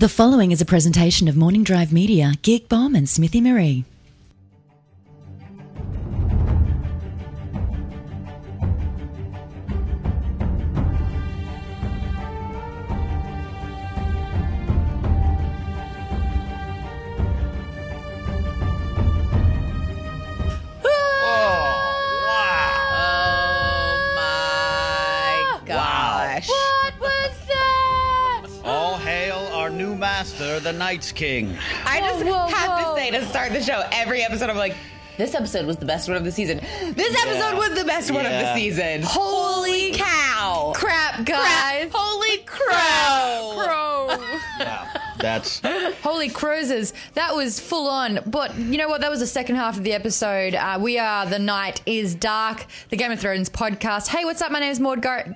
The following is a presentation of Morning Drive Media, Geek Bomb, and Smithy Marie. Master, the Night's King. I just Whoa, whoa, have whoa. to say to start the show, every episode I'm like, this episode was the best one of the season. This episode Yeah. was the best one of the season. Holy cow. Crap, guys. Holy crow. Crow. Yeah, that's Holy cruises. That was full on. But you know what? That was the second half of the episode. Uh, we are The Night is Dark, the Game of Thrones podcast. Hey, what's up? My name is Maude Garrett.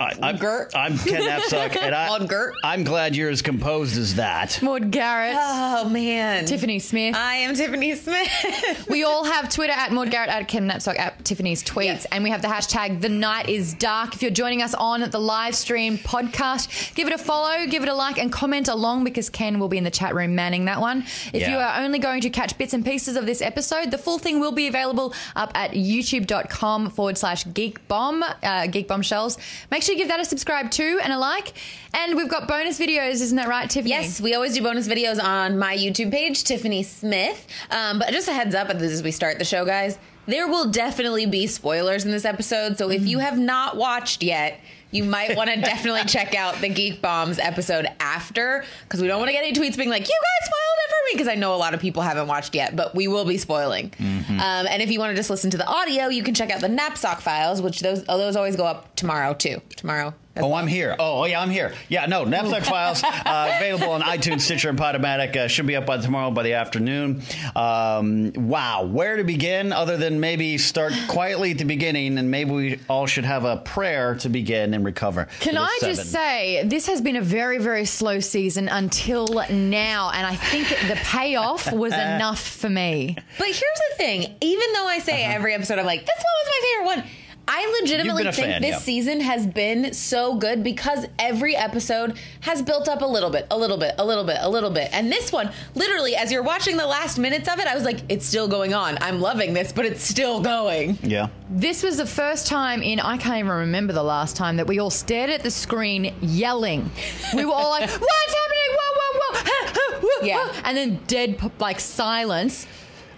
I, I'm, Gert. I'm Ken Napzok, and I, On Gert. I'm glad you're as composed as that. Maude Garrett. Oh man. Tiffany Smith. I am Tiffany Smith. We all have Twitter at Maude Garrett, at Ken Napzok, at Tiffany's tweets, Yes. and we have the hashtag The Night Is Dark. If you're joining us on the live stream podcast, give it a follow, give it a like, and comment along because Ken will be in the chat room manning that one. If Yeah. you are only going to catch bits and pieces of this episode, the full thing will be available up at youtube.com forward slash geek bomb, uh, geek bombshells. Make sure you give that a subscribe too and a like. And we've got bonus videos, isn't that right, Tiffany? Yes, we always do bonus videos on my YouTube page, Tiffany Smith. Um, but just a heads up as we start the show, guys, there will definitely be spoilers in this episode. So if you have not watched yet, you might want to definitely check out the Geek Bombs episode after because we don't want to get any tweets being like, you guys spoiled it for me because I know a lot of people haven't watched yet, but we will be spoiling. Um, and if you want to just listen to the audio, you can check out the Napzok files, which those, oh, those always go up tomorrow too. Tomorrow. Oh, I'm here. Oh, oh, yeah, I'm here. Yeah, no, Napzok Files uh, available on iTunes, Stitcher, and Podomatic. Uh, should be up by tomorrow by the afternoon. Um, wow, where to begin other than maybe start quietly at the beginning, and maybe we all should have a prayer to begin and recover. Can for the I just say, this has been a very, very slow season until now, and I think the payoff was enough for me. But here's the thing: even though I say every episode, I'm like, "This one was my favorite one." I legitimately. You've been a think fan, this yeah. season has been so good because every episode has built up a little bit, a little bit, a little bit, a little bit. And this one, literally, as you're watching the last minutes of it, I was like, "It's still going on. I'm loving this, but it's still going." Yeah. This was the first time in, I can't even remember the last time, that we all stared at the screen yelling. We were all like, what's happening? Whoa, whoa, whoa. whoa, Yeah. And then dead, like, silence.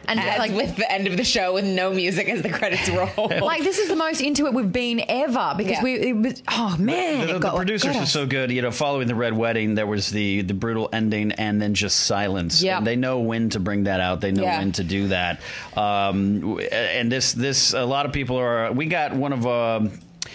And As like, with the end of the show with no music as the credits roll. like, this is the most into it we've been ever because Yeah. we, it was, oh man. The, it the got- producers got are so good. You know, following the red wedding, there was the the brutal ending, and then just silence. Yeah. They know when to bring that out. They know Yeah. when to do that. Um, and this this a lot of people are. We got one of. Um,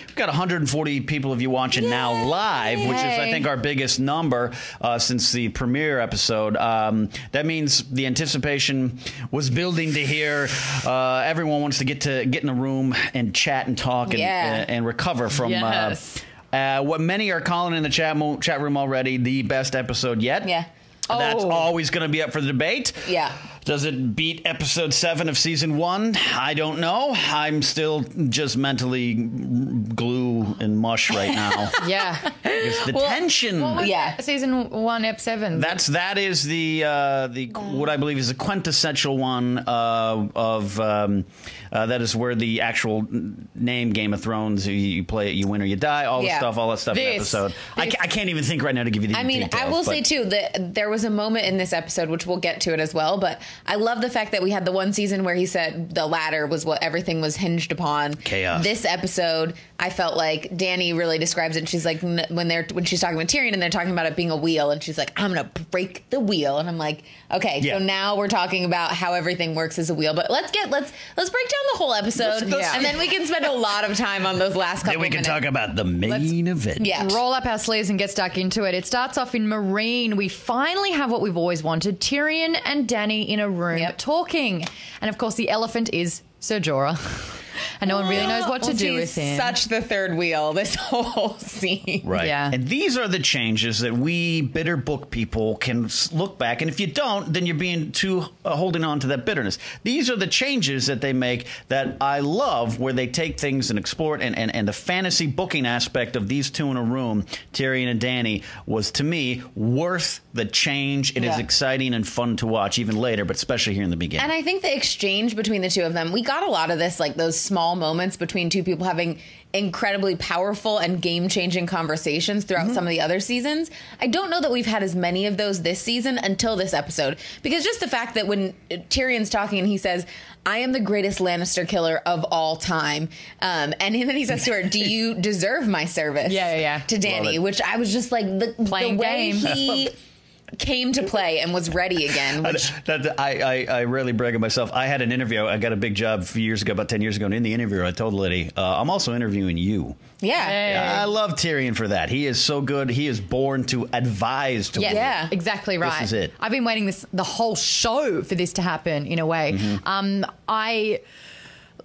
We've got 140 people of you watching now live, which is, I think, our biggest number uh, since the premiere episode. Um, that means the anticipation was building to hear. Uh, everyone wants to get to get in a room and chat and talk and, Yeah. and, and recover from Yes. uh, uh, what many are calling in the chat mo- chat room already the best episode yet. Yeah. That's Oh. always going to be up for the debate. Yeah. Does it beat episode seven of season one? I don't know. I'm still just mentally glue and mush right now. Yeah. It's the tension. What Yeah. that? Season one, ep seven. That's that is the uh, the what I believe is the quintessential one uh, of um, uh, that is where the actual name Game of Thrones you, you play it you win or you die all the stuff all that stuff in the This- episode I, ca- I can't even think right now to give you the I mean, I will but- say too that there was a moment in this episode, which we'll get to it as well. But I love the fact that we had the one season where he said the ladder was what everything was hinged upon. Chaos. This episode, I felt like Danny really describes it. And she's like, when they're when she's talking with Tyrion and they're talking about it being a wheel, and she's like, I'm gonna break the wheel, and I'm like, okay, Yeah. so now we're talking about how everything works as a wheel. But let's get let's let's break down the whole episode, Let's- let's- and then we can spend a lot of time on those last couple. then we can minutes. talk about the main event Yeah. roll up our sleeves and get stuck into it. It starts off in Meereen. We finally have what we've always wanted Tyrion and Danny in a room Yep. talking. And of course, the elephant is Ser Jorah. and no one really knows what to do he's with him. Such the third wheel. This whole scene. Right. Yeah. And these are the changes that we bitter book people can look back. And if you don't, then you're being too uh, holding on to that bitterness. These are the changes that they make that I love, where they take things and explore it. And, and, and the fantasy booking aspect of these two in a room, Tyrion and Danny, was to me worth the change. It is Yeah. exciting and fun to watch, even later, but especially here in the beginning. And I think the exchange between the two of them, we got a lot of this, like those small moments between two people having incredibly powerful and game changing conversations throughout some of the other seasons. I don't know that we've had as many of those this season until this episode. Because just the fact that when Tyrion's talking and he says, I am the greatest Lannister killer of all time. Um, and then he says to her, Do you deserve my service? Yeah, yeah, yeah. To Danny, which I was just like, the, Playing the way games. he came to play and was ready again. Which That, I, I, I rarely brag on myself. I had an interview. I got a big job a few years ago, about 10 years ago. And in the interview, I told Liddy, uh, I'm also interviewing you. yeah. Hey. I love Tyrion for that. He is so good. He is born to advise to Yes. Yeah. exactly right. This is it. I've been waiting this the whole show for this to happen in a way. Mm-hmm. Um, I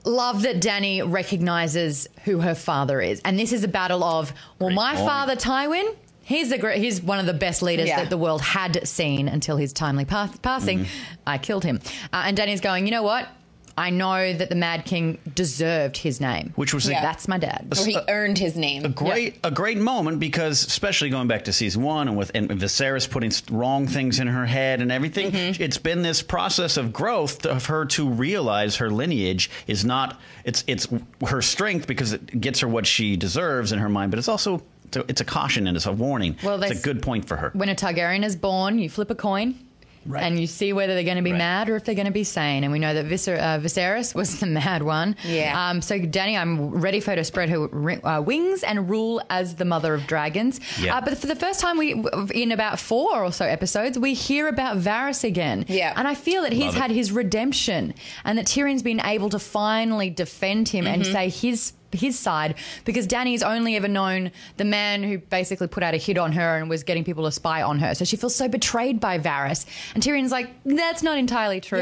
love that Danny recognizes who her father is, and this is a battle of well, Great my point. father Tywin. He's the great, he's one of the best leaders Yeah. that the world had seen until his timely pass, passing. Mm-hmm. I killed him, uh, and Danny's going. You know what? I know that the Mad King deserved his name, Which was a- that's my dad. Or he earned his name. A great, a great moment because, especially going back to season one, and with and Viserys putting wrong things in her head and everything, Mm-hmm. it's been this process of growth of her to realize her lineage is not it's it's her strength because it gets her what she deserves in her mind, but it's also it's a, it's a caution and it's a warning. Well, it's a good point for her. when a Targaryen is born, you flip a coin. Right. And you see whether they're going to be Right. mad or if they're going to be sane. And we know that Viser- uh, Viserys was the mad one. Yeah. Um, so, Danny, I'm ready for her to spread her ri- uh, wings and rule as the mother of dragons. Yeah. Uh, but for the first time, we in about four or so episodes, we hear about Varys again. Yeah. And I feel that he's Love it. had his redemption and that Tyrion's been able to finally defend him and say his his side because Danny's only ever known the man who basically put out a hit on her and was getting people to spy on her. So she feels so betrayed by Varys. And Tyrion's like, that's not entirely true.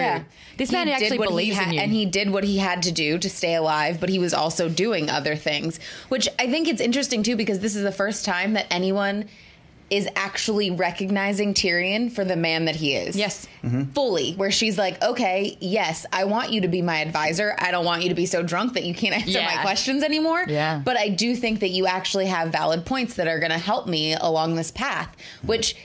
This man He did actually believes ha- in you. And he did what he had to do to stay alive, but he was also doing other things, which I think it's interesting too because this is the first time that anyone is actually recognizing Tyrion for the man that he is. Yes. Mm-hmm. Fully, where she's like, okay, yes, I want you to be my advisor. I don't want you to be so drunk that you can't answer Yeah. my questions anymore. Yeah. But I do think that you actually have valid points that are going to help me along this path, which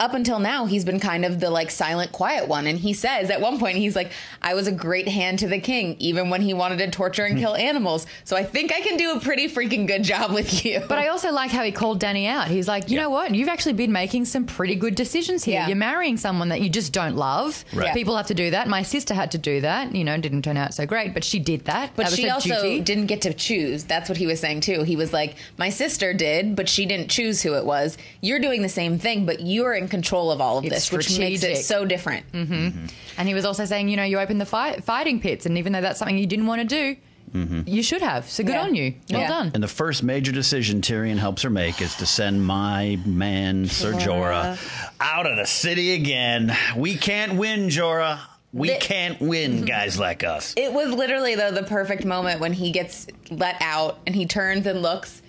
up until now he's been kind of the like silent quiet one and he says at one point he's like I was a great hand to the king even when he wanted to torture and kill animals so I think I can do a pretty freaking good job with you But I also like how he called Danny out. He's like, you Yeah. know what? You've actually been making some pretty good decisions here. Yeah. You're marrying someone that you just don't love. Right. People have to do that. My sister had to do that. You know, didn't turn out so great, but she did that. but that she also duty. didn't get to choose that's what he was saying too he was like my sister did but she didn't choose who it was you're doing the same thing but you're in control of all of It's this which makes it so different mm-hmm. And he was also saying, you know, you opened the fight, fighting pits, and even though that's something you didn't want to do, mm-hmm. you should have. So good Yeah. on you. Well Yeah. done. And the first major decision Tyrion helps her make is to send my man, Sir Jorah, out of the city again. We can't win, Jorah. We The- can't win, guys like us. It was literally though the perfect moment when he gets let out and he turns and looks.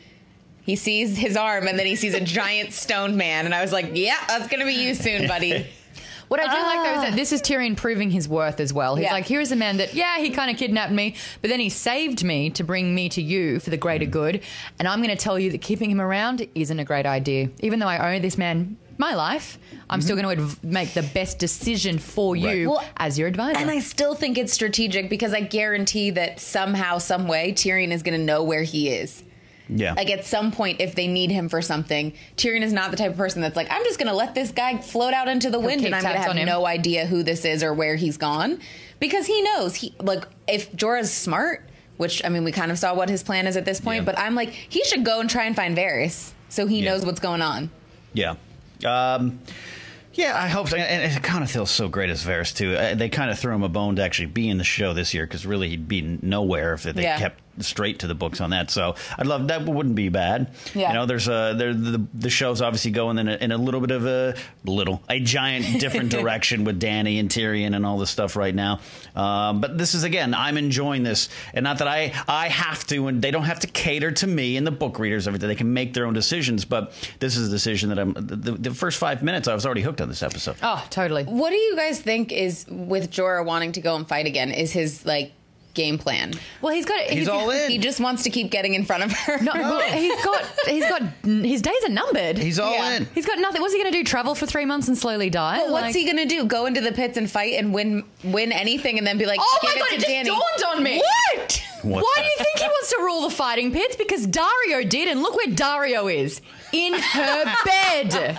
He sees his arm and then he sees a giant stone man and I was like, "Yeah, that's gonna be you soon, buddy." What I do like though is that ah. this is Tyrion proving his worth as well. He's Yeah. like, here is a man that, yeah, he kind of kidnapped me, but then he saved me to bring me to you for the greater mm. good. And I'm going to tell you that keeping him around isn't a great idea. Even though I owe this man my life, I'm still mm-hmm. going to adv- make the best decision for you Right. Well, as your advisor. And I still think it's strategic because I guarantee that somehow, some way, Tyrion is gonna know where he is. Yeah. Like at some point, if they need him for something, Tyrion is not the type of person that's like, I'm just going to let this guy float out into the wind and I'm going to have no idea who this is or where he's gone. Because he knows. He Like, if Jorah's smart, which, I mean, we kind of saw what his plan is at this point, Yeah. but I'm like, he should go and try and find Varys so he Yeah. knows what's going on. Yeah. Um, yeah, I hope so. And it kind of feels so great as Varys, too. Uh, they kind of threw him a bone to actually be in the show this year because really he'd be nowhere if they Yeah. kept straight to the books on that. So I'd love that. Wouldn't be bad. Yeah. You know, there's a there the, the show's obviously going in a, in a little bit of a little a giant different direction with Danny and Tyrion and all this stuff right now. Um, but this is again, I'm enjoying this, and not that I I have to, and they don't have to cater to me and the book readers. Everything they can make their own decisions. But this is a decision that I'm. The, the first five minutes, I was already hooked on this episode. Oh, totally. What do you guys think is with Jorah wanting to go and fight again? Is his like game plan? Well, he's got. He's all in. He just wants to keep getting in front of her. No, well, he's got. He's got. His days are numbered. He's all Yeah. in. He's got nothing. What's he going to do? Travel for three months and slowly die? But what's Like- he gonna do? Go into the pits and fight and win win anything, and then be like, Oh give my god! it It to just Danny. dawned on me. What? What's Why that? do you think he wants to rule the fighting pits? Because Daario did, and look where Daario is in her bed.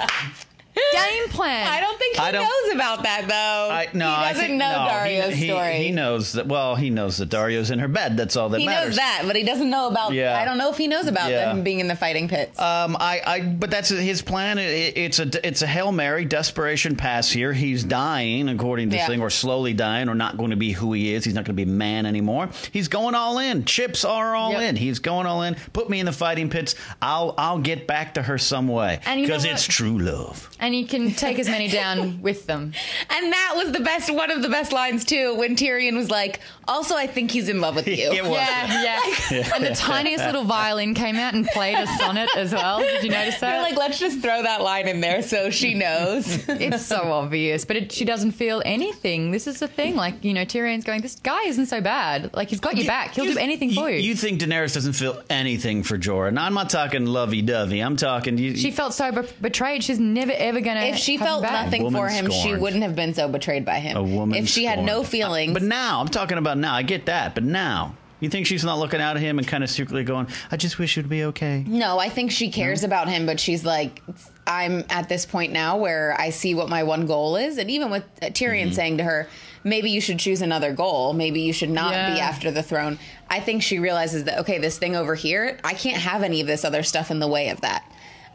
Game plan. I don't think he I don't- knows about that though. I, no, he doesn't think, know no, Daario's he, he- story. He, knows that. Well, he knows that Daario's in her bed. That's all that matters. He matters. knows that, but he doesn't know about. Yeah. I don't know if he knows about Yeah. them being in the fighting pits. Um, I, I, but that's his plan. It, it's a, it's a hail mary, desperation pass here. He's dying, according to Yeah. this thing, or slowly dying, or not going to be who he is. He's not going to be man anymore. He's going all in. Chips are all Yep. in. He's going all in. Put me in the fighting pits. I'll, I'll get back to her some way And you know because it's true love. and you can take as many down with them. and that was the best, one of the best lines too, when Tyrion was like, "Also, I think he's in love with you." It was. Yeah, yeah. And the tiniest little violin came out and played a sonnet as well. Did you notice that? They're like, let's just throw that line in there so she knows. it's so obvious, but it, she doesn't feel anything. This is the thing. Like, you know, Tyrion's going, this guy isn't so bad. Like, he's got your back. He'll do anything for you. You think Daenerys doesn't feel anything for Jorah? Now, I'm not talking lovey dovey. I'm talking. You, she felt so be- betrayed. She's never, ever going to. if she felt nothing for him, she wouldn't have been so betrayed by him. A woman. If she had no scorned. feelings, But now, I'm talking about now. I get that. But now, you think she's not looking out at him and kind of secretly going, I just wish it would be okay? No, I think she cares about him, but she's like, I'm at this point now where I see what my one goal is. And even with uh, Tyrion saying to her, maybe you should choose another goal. Maybe you should not be after the throne. I think she realizes that, okay, this thing over here, I can't have any of this other stuff in the way of that.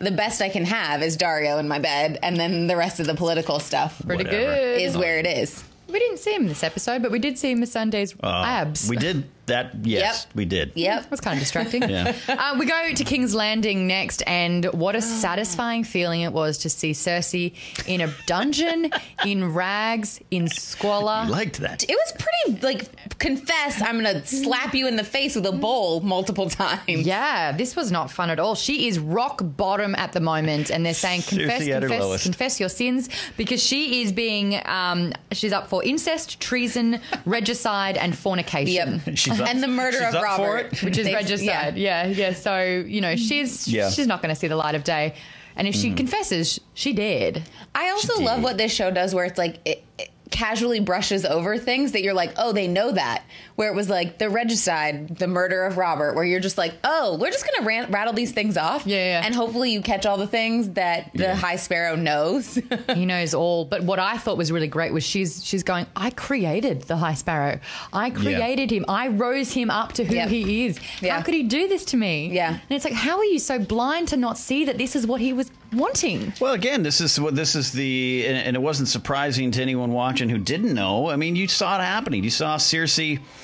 The best I can have is Daario in my bed, and then the rest of the political stuff Pretty Whatever. good. is where it is. we didn't see him this episode, but we did see Missandei's Uh, abs. We did that. Yes, Yep. we did. Yep. It was kind of distracting. Yeah. Uh, we go to King's Landing next, and what a satisfying feeling it was to see Cersei in a dungeon, in rags, in squalor. Liked that. It was pretty, like, confess, I'm going to slap you in the face with a bowl multiple times. Yeah, this was not fun at all. She is rock bottom at the moment, and they're saying confess, Cersei confess, confess your sins because she is being, um, she's up for incest, treason, regicide, and fornication. Yep. She's up- and the murder she's of up for Robert. it. Which is They- regicide. Yeah. yeah, So you know she's Yeah. she's not going to see the light of day, and if she mm. confesses, she did. I also She love what this show does where it's like it, it casually brushes over things that you're like, oh, they know that. Where it was like the regicide, the murder of Robert, where you're just like, oh, we're just gonna ran- rattle these things off, Yeah, yeah. and hopefully you catch all the things that the High Sparrow knows. he knows all. But what I thought was really great was she's she's going. I created the High Sparrow. I created him. I rose him up to who Yep. he is. Yeah. How could he do this to me? Yeah. And it's like, how are you so blind to not see that this is what he was wanting? Well, again, this is what this is the, and, and it wasn't surprising to anyone watching who didn't know. I mean, you saw it happening. You saw Cersei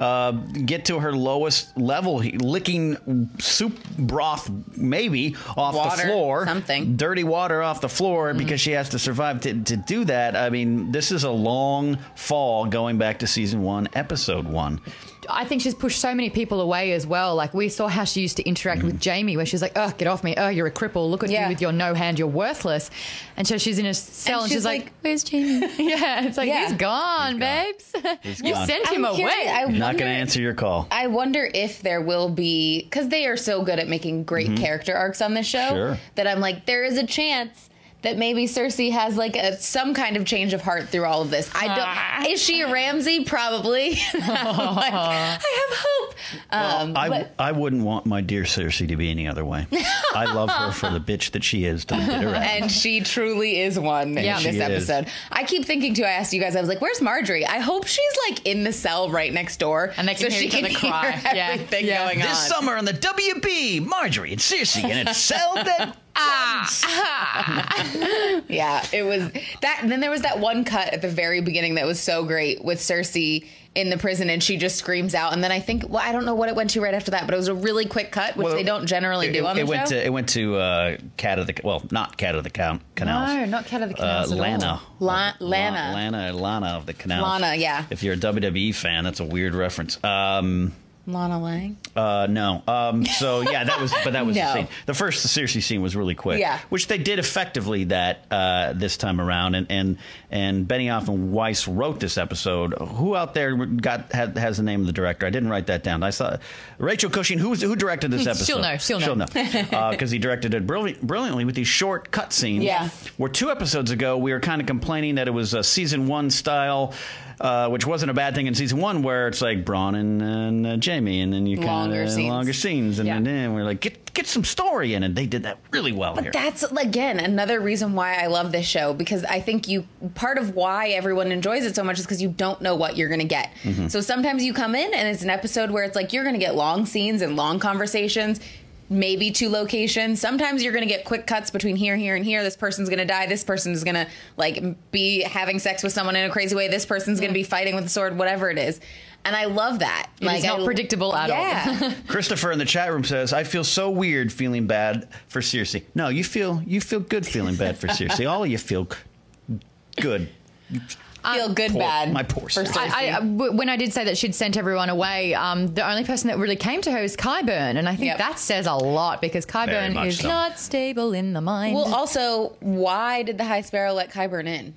uh, get to her lowest level, licking soup broth, maybe off the floor, something. dirty water off the floor, because she has to survive to, to do that. I mean, this is a long fall going back to season one, episode one. I think she's pushed so many people away as well. Like we saw how she used to interact with Jaime, where she's like, "Oh, get off me! Oh, you're a cripple! Look at Yeah. you with your no hand! You're worthless!" And so she's in a cell, and, she's she's, like, like- "Where's Jaime?" yeah, it's like Yeah. he's gone, He's gone. babes. He's you gone. sent him I'm away. curious, I Not going to answer your call. I wonder if there will be because they are so good at making great mm-hmm. character arcs on this show Sure. that I'm like, there is a chance that maybe Cersei has like a some kind of change of heart through all of this. I don't. is she a Ramsay? Probably. I'm like, I have hope. Um, I, but I wouldn't want my dear Cersei to be any other way. I love her for the bitch that she is to the bitter end. and she truly is one Yeah. in this She is. episode. I keep thinking too. I asked you guys. I was like, "Where's Margaery?" I hope she's like in the cell right next door, And they can so hear she each can other hear cry. Yeah. everything Yeah. going on. This summer on the WB, Margaery and Cersei, in a cell that. Yeah, it was that. And then there was that one cut at the very beginning that was so great with Cersei in the prison and she just screams out and then I think well I don't know what it went to right after that but it was a really quick cut which Well, they don't generally it, do on it the went show. to it went to uh, cat of the well not cat of the Can- canals No, not Cat of the uh, Canals at all. Lana La- Lana. Lana Lana of the canals Lana, yeah. if you're a WWE fan that's a weird reference um, Lana Lang. uh, no. Um, so yeah, that was, but that was No. the scene. The first seriously scene was really quick, Yeah. which they did effectively that uh, this time around. And and and Benioff and Weiss wrote this episode. Who out there got had, has the name of the director? I didn't write that down. I saw Rachel Cushing. Who was who directed this episode? She'll know, she'll know. She'll know because he directed it brilliant, brilliantly with these short cut scenes. Yeah. Where two episodes ago we were kind of complaining that it was a season one style. Uh, which wasn't a bad thing in season one, where it's like Bronn and, and uh, Jaime, and then you kind of scenes. longer scenes, and Yeah. then we're like, get get some story in, and they did that really well here. That's again another reason why I love this show because I think you part of why everyone enjoys it so much is because you don't know what you're going to get. Mm-hmm. So sometimes you come in and it's an episode where it's like you're going to get long scenes and long conversations. Maybe two locations. Sometimes you're going to get quick cuts between here, here, and here. This person's going to die. This person's going to like be having sex with someone in a crazy way. This person's going to be fighting with a sword. Whatever it is, and I love that. It is not I- predictable at all. Christopher in the chat room says, "I feel so weird feeling bad for Cersei." No, you feel you feel good feeling bad for Cersei. All of you feel good. Feel good Poor- bad. my poor for sister. Cersei. I, I- w- when I did say that she'd sent everyone away, um, the only person that really came to her is Qyburn, and I think Yep. that says a lot because Very Qyburn is so. not stable in the mind. Well, also, why did the High Sparrow let Qyburn in?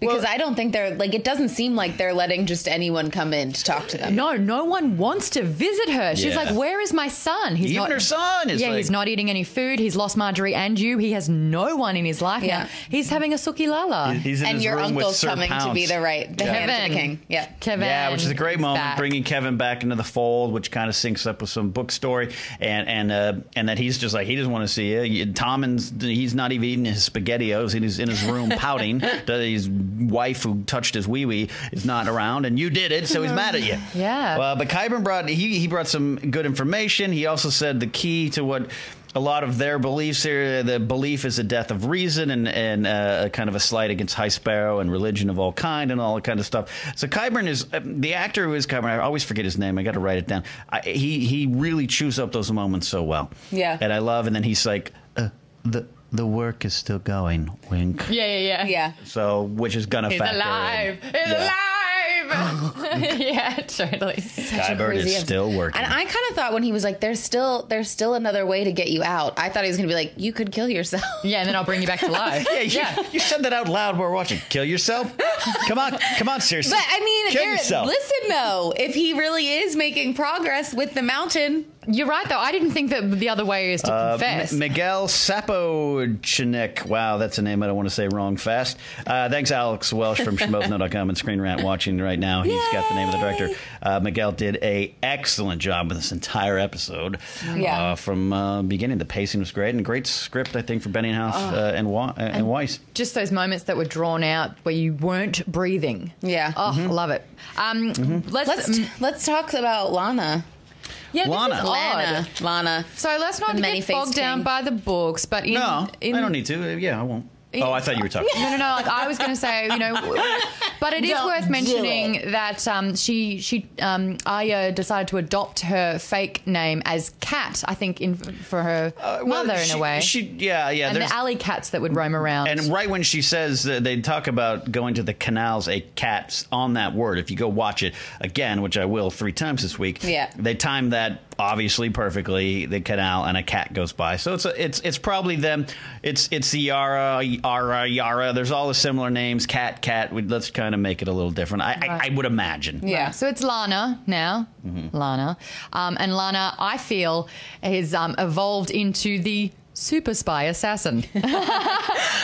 Because Well- I don't think they're like. It doesn't seem like they're letting just anyone come in to talk to them. no, no one wants to visit her. She's Yeah. like, "Where is my son? He's Even not." her son is yeah, like- he's not eating any food. He's lost Margaery and you. He has no one in his life Yeah. now. He's having a suki lala. He's in and his your room with uncle's Sir coming to be the right, the hand of Kevan. the king. Yeah. Kevan. Yeah, which is a great moment, back. bringing Kevan back into the fold, which kind of syncs up with some book story, and and uh, and that he's just like he doesn't want to see you. Tom and he's not even eating his spaghettios. He's in his room pouting. that his wife who touched his wee wee is not around, and you did it, so he's mad at you. Yeah. Well, but Qyburn brought he he brought some good information. He also said the key to what. A lot of their beliefs here, the belief is the death of reason and, and uh, kind of a slight against High Sparrow and religion of all kind and all that kind of stuff. So Qyburn is uh, the actor who is Qyburn. I always forget his name. I got to write it down. I, he he really chews up those moments so well. Yeah. and I love. And then he's like, uh, the the work is still going. Wink. Yeah, yeah, yeah. Yeah. So which is gonna He's factor in. alive. He's Yeah. alive. yeah, totally. Qyburn is Crazy. still working. And I kind of thought when he was like, "There's still, there's still another way to get you out." I thought he was going to be like, "You could kill yourself." Yeah, and then I'll bring you back to life. yeah, you, you said that out loud while we're watching. Kill yourself? Come on, come on, seriously. But I mean, kill yourself. listen though, if he really is making progress with the mountain, You're right, though. I didn't think that the other way is to Uh, confess. M- Miguel Sapochnik. Wow, that's a name I don't want to say wrong fast. Uh, thanks, Alex Welsh from Schmothno.com and Screen Rant watching right now. He's got the name of the director. Uh, Miguel did a excellent job with this entire episode. Yeah. Uh, from uh, beginning, the pacing was great and great script, I think, for Benninghouse uh, and, Wa- uh, and Weiss. Just those moments that were drawn out where you weren't breathing. Yeah. Oh, Mm-hmm. I love it. Um, Let's, let's mm, let's talk about Lana. Yeah, this Lana. is odd. Lana, Lana. So let's not The get many-faced bogged down king. by the books, but in, No, in I don't need to. Uh, Yeah, I won't. Oh, I thought you were talking. No, no, no. Like I was going to say, you know, but it is Don't worth mentioning that um, she, she, um, Arya decided to adopt her fake name as Cat. I think in for her Uh, well, mother in she- a way. She, yeah, yeah. and there's- the alley cats that would roam around. And right when she says that they talk about going to the canals, a cat's on that word. If you go watch it again, which I will three times this week, Yeah. they time that obviously perfectly. The canal and a cat goes by, so it's a, it's it's probably them. It's it's the Yara, Yara, Yara. There's all the similar names. Cat, cat. We, let's kind of make it a little different. I, I, I would imagine. Yeah. So it's Lana now, Mm-hmm. Lana, um, and Lana, I feel, has um, evolved into the super spy assassin.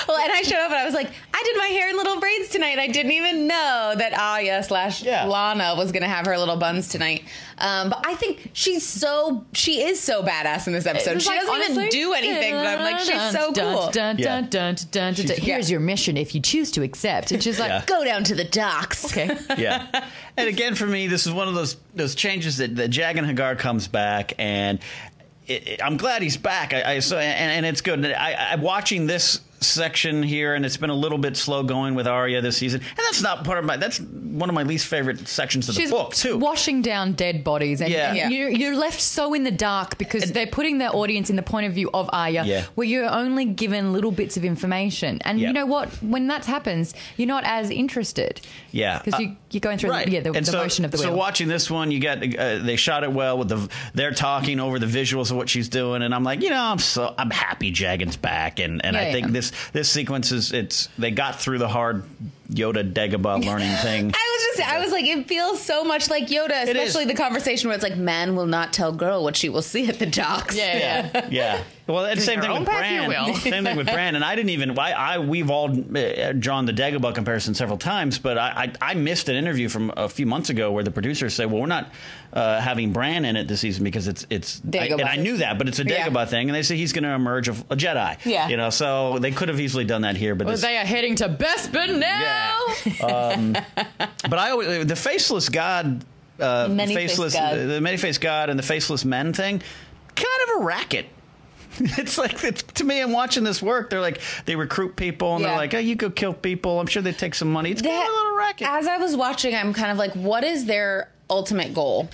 Well, and I showed up and I was like, I did my hair in little braids tonight. I didn't even know that Arya slash Yeah. Lana was going to have her little buns tonight. Um, but I think she's so she is so badass in this episode. It's She like, doesn't honestly, even do anything, but I'm like, she's so cool. Dun, dun, dun, dun, dun, dun. Here's your mission if you choose to accept. And she's like, Yeah. Go down to the docks. okay. yeah. And again, for me, this is one of those those changes that, that Jaqen H'ghar comes back, and it, it- I'm glad he's back. I, I so and, and it's good. I, I watching this section here, and it's been a little bit slow going with Arya this season, and that's not part of my. That's one of my least favorite sections of She's the book too. washing down dead bodies, and, Yeah. and Yeah. You're, you're left so in the dark because they're putting their audience in the point of view of Arya, Yeah. where you're only given little bits of information. And Yeah. you know what? When that happens, you're not as interested. Yeah. because you, you're going through yeah, the, And the so, motion of the so wheel. watching this one, you get uh, they shot it well with the they're talking over the visuals of what she's doing, and I'm like, you know, I'm so I'm happy Jaqen's back, and and Yeah, I think this this sequence is it's they got through the hard Yoda Dagobah learning thing. I was just, I was like, it feels so much like Yoda, especially the conversation where it's like, man will not tell girl what she will see at the docks. yeah. Yeah. Well, and same thing with path you Bran. Same thing with Bran. And I didn't even. I, I we've all uh, drawn the Dagobah comparison several times, but I, I I missed an interview from a few months ago where the producers say, "Well, we're not uh, having Bran in it this season because it's it's." I, and I knew that, but it's a Yeah. Dagobah thing, and they say he's going to emerge a, a Jedi. Yeah. You know, so they could have easily done that here, but Well, this, they are heading to Bespin now. but I always the faceless god. Uh, Many-faced faceless, god. the many-faced god and the faceless men thing, kind of a racket. It's like it's, to me, I'm watching this work. They're like they recruit people and Yeah. they're like, "Oh, you go kill people." I'm sure they take some money. It's kind of a little racket. As I was watching, I'm kind of like, what is their ultimate goal?